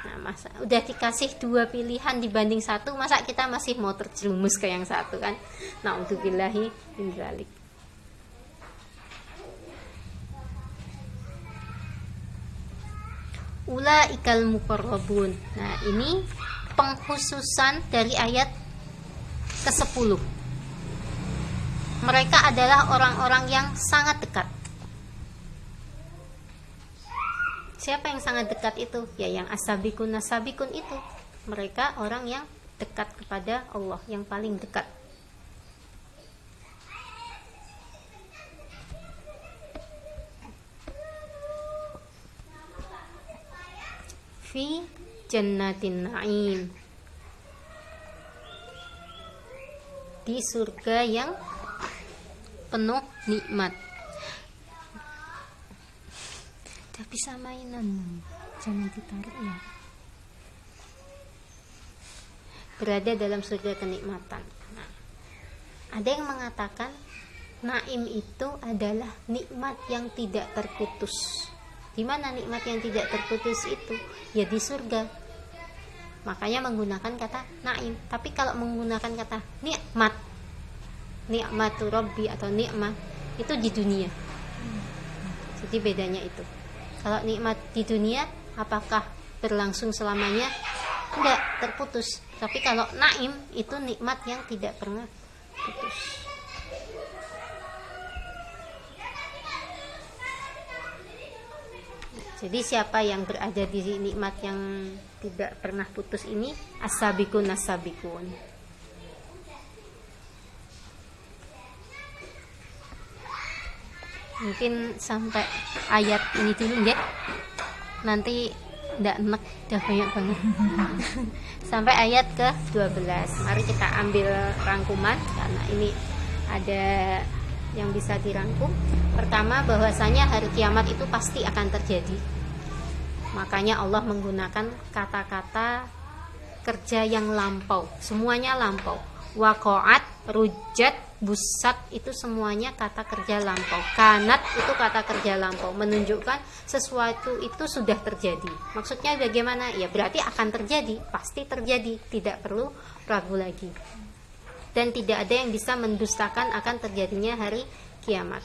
Nah, masa udah dikasih dua pilihan dibanding satu, masa kita masih mau terjerumus ke yang satu kan? Nah, untuk ula ikal mukorobun nah ini pengkhususan dari ayat ke-10 mereka adalah orang-orang yang sangat dekat. Siapa yang sangat dekat itu? Ya yang asabikun nasabikun itu. Mereka orang yang dekat kepada Allah yang paling dekat fi jannatin na'im. Di surga yang penuh nikmat. Udah bisa mainan. Jangan ditarik ya. Berada dalam surga kenikmatan. Nah, ada yang mengatakan naim itu adalah nikmat yang tidak terputus di mana nikmat yang tidak terputus itu? Ya di surga. makanya menggunakan kata naim. Tapi kalau menggunakan kata nikmat nikmatu robbi atau nikmat itu di dunia. Jadi bedanya itu. Kalau nikmat di dunia apakah berlangsung selamanya? Tidak terputus. Tapi kalau naim itu nikmat yang tidak pernah putus jadi siapa yang berada di nikmat yang tidak pernah putus ini asabikun asabikun mungkin sampai ayat ini dulu ya nanti tidak enak udah banyak banget. Sampai ayat ke 12 mari kita ambil rangkuman karena ini ada yang bisa dirangkum. Pertama bahwasanya hari kiamat itu pasti akan terjadi. Makanya Allah menggunakan kata-kata kerja yang lampau. Semuanya lampau. Wakoat rujat busat itu semuanya kata kerja lampau. Kanat itu kata kerja lampau. Menunjukkan sesuatu itu sudah terjadi. Maksudnya bagaimana? Ya berarti akan terjadi. Pasti terjadi. Tidak perlu ragu lagi dan tidak ada yang bisa mendustakan akan terjadinya hari kiamat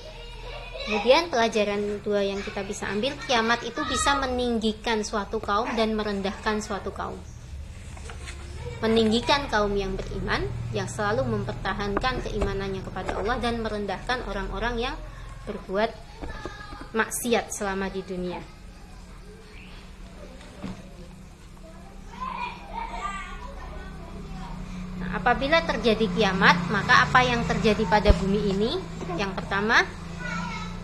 kemudian pelajaran dua yang kita bisa ambil kiamat itu bisa meninggikan suatu kaum dan merendahkan suatu kaum meninggikan kaum yang beriman yang selalu mempertahankan keimanannya kepada Allah dan merendahkan orang-orang yang berbuat maksiat selama di dunia. Apabila terjadi kiamat, maka apa yang terjadi pada bumi ini? Yang pertama,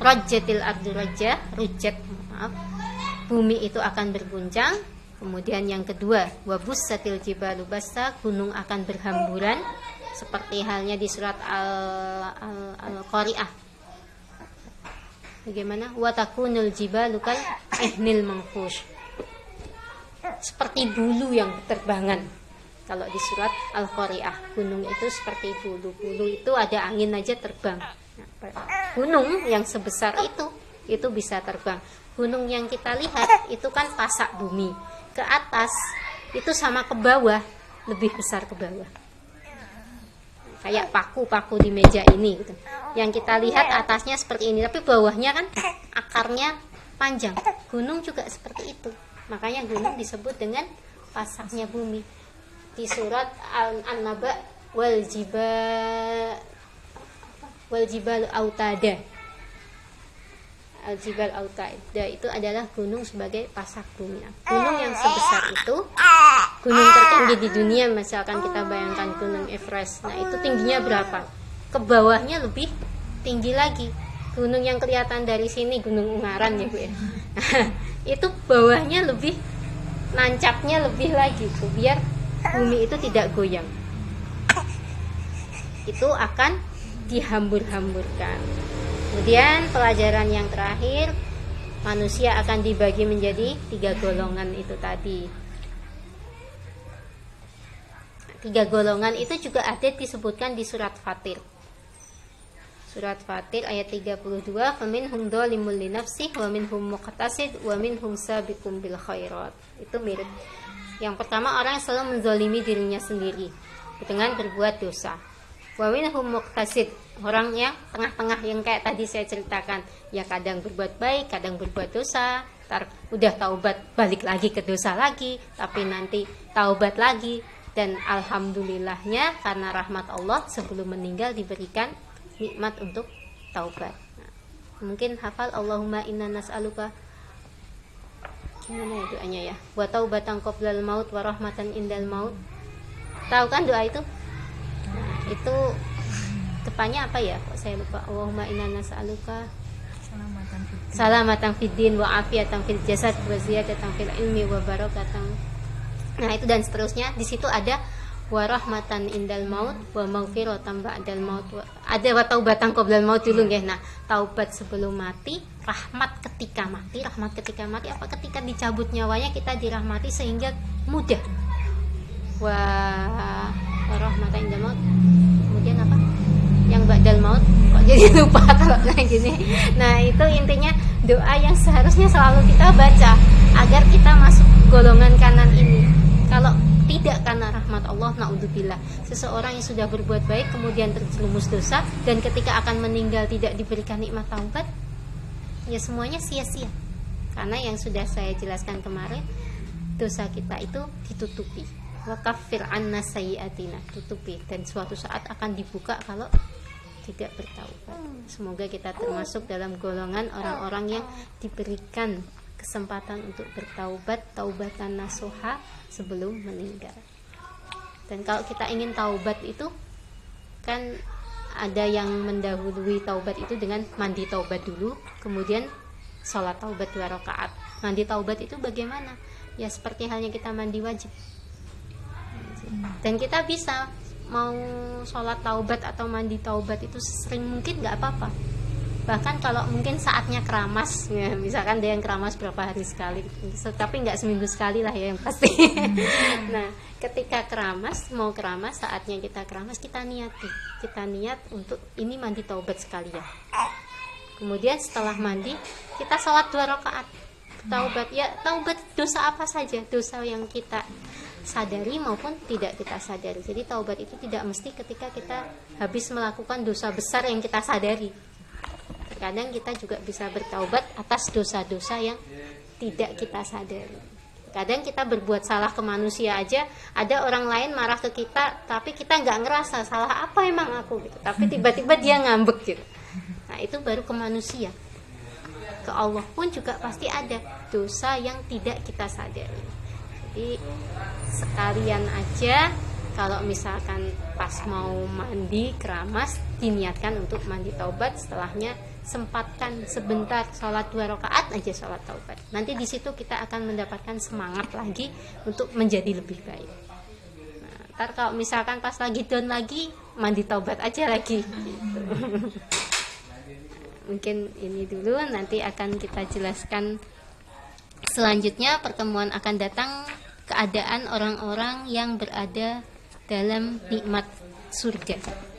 rojatil ardu roja, rujat, maaf, bumi itu akan berguncang Kemudian yang kedua, wabus satil jibalu basa, gunung akan berhamburan seperti halnya di surat Al-Qari'ah. Al, Al Bagaimana? Watakunul jibalu kal ehnil mangfush. Seperti bulu yang terbangan. Kalau di surat Al-Qari'ah, gunung itu seperti bulu. Bulu itu ada angin aja terbang. gunung yang sebesar itu itu bisa terbang. Gunung yang kita lihat itu kan pasak bumi ke atas itu sama ke bawah lebih besar ke bawah kayak paku-paku di meja ini gitu. Yang kita lihat atasnya seperti ini, tapi bawahnya kan akarnya panjang. Gunung juga seperti itu. Makanya gunung disebut dengan pasaknya bumi. Di surat An-Naba wal jibal wal jibal autada Al-Jibal Autaida itu adalah gunung sebagai pasak bumi. Gunung yang sebesar itu, gunung tertinggi di dunia, misalkan kita bayangkan gunung Everest. Nah, itu tingginya berapa? Ke bawahnya lebih tinggi lagi. Gunung yang kelihatan dari sini Gunung Ungaran ya, Bu ya. itu bawahnya lebih nancapnya lebih lagi tuh biar bumi itu tidak goyang. Itu akan dihambur-hamburkan. Kemudian pelajaran yang terakhir manusia akan dibagi menjadi tiga golongan itu tadi. Tiga golongan itu juga ada disebutkan di surat Fatir. Surat Fatir ayat 32, "Faminhum dzalimun li nafsihi wa minhum muqtasid wa minhum sabiqum bil khairat." Itu mirip. Yang pertama orang yang selalu menzalimi dirinya sendiri dengan berbuat dosa. Wa minhum muqtasid orang yang tengah-tengah yang kayak tadi saya ceritakan. Ya kadang berbuat baik kadang berbuat dosa tar udah taubat balik lagi ke dosa lagi tapi nanti taubat lagi. Dan alhamdulillahnya karena rahmat Allah sebelum meninggal diberikan nikmat untuk taubat. Nah, mungkin hafal Allahumma inna nas'aluka gimana ya doanya ya? Wa taubatan qoblal maut wa rahmatan indal maut. Tahu kan doa itu? Nah, itu depannya apa ya? Kok saya lupa. Allahumma inna nas'aluka salamatan fid din. wa afiatan fil jasad wa ziyadatan fil ilmi wa barakatan. Nah itu dan seterusnya. Di situ ada wa rahmatan indal maut wa maghfiratan ba'dal maut. Ada wa taubatan qoblal maut dulu ya nah taubat sebelum mati rahmat ketika mati. Rahmat ketika mati apa ketika dicabut nyawanya kita dirahmati sehingga mudah. Wa rahmatan indal maut kemudian apa? Yang badal maut. Kok jadi lupa kalau kayak gini? Nah itu intinya doa yang seharusnya selalu kita baca agar kita masuk golongan kanan ini. Kalau rahmat Allah naudzubillah. Seseorang yang sudah berbuat baik kemudian terjerumus dosa dan ketika akan meninggal tidak diberikan nikmat taubat ya semuanya sia-sia karena yang sudah saya jelaskan kemarin dosa kita itu ditutupi wakafir anna sayyatina tutupi dan suatu saat akan dibuka kalau tidak bertaubat. Semoga kita termasuk dalam golongan orang-orang yang diberikan kesempatan untuk bertaubat, taubatan nasuha sebelum meninggal. Dan kalau kita ingin taubat itu kan ada yang mendahului taubat itu dengan mandi taubat dulu, kemudian sholat taubat dua rakaat. Mandi taubat itu bagaimana? Ya seperti halnya kita mandi wajib. Dan kita bisa mau sholat taubat atau mandi taubat itu sering mungkin nggak apa-apa bahkan kalau mungkin saatnya keramas ya misalkan dia yang keramas berapa hari sekali tapi nggak seminggu sekali lah ya yang pasti. Nah ketika keramas mau keramas saatnya kita keramas kita niati. Kita niat untuk ini mandi taubat sekali ya kemudian setelah mandi kita sholat dua rakaat. Taubat ya taubat dosa apa saja? Dosa yang kita sadari maupun tidak kita sadari. Jadi taubat itu tidak mesti ketika kita habis melakukan dosa besar yang kita sadari. Kadang kita juga bisa bertaubat atas dosa-dosa yang tidak kita sadari. Kadang kita berbuat salah ke manusia aja, ada orang lain marah ke kita, tapi kita nggak ngerasa salah apa emang aku gitu. Tapi tiba-tiba dia ngambek gitu. Nah itu baru ke manusia. Ke Allah pun juga pasti ada dosa yang tidak kita sadari. Jadi sekalian aja kalau misalkan pas mau mandi keramas diniatkan untuk mandi taubat setelahnya sempatkan sebentar sholat dua rakaat aja sholat taubat. Nanti di situ kita akan mendapatkan semangat lagi untuk menjadi lebih baik. Nah, ntar kalau misalkan pas lagi down lagi mandi taubat aja lagi. Mungkin ini dulu nanti akan kita jelaskan selanjutnya pertemuan akan datang keadaan orang-orang yang berada dalam nikmat surga.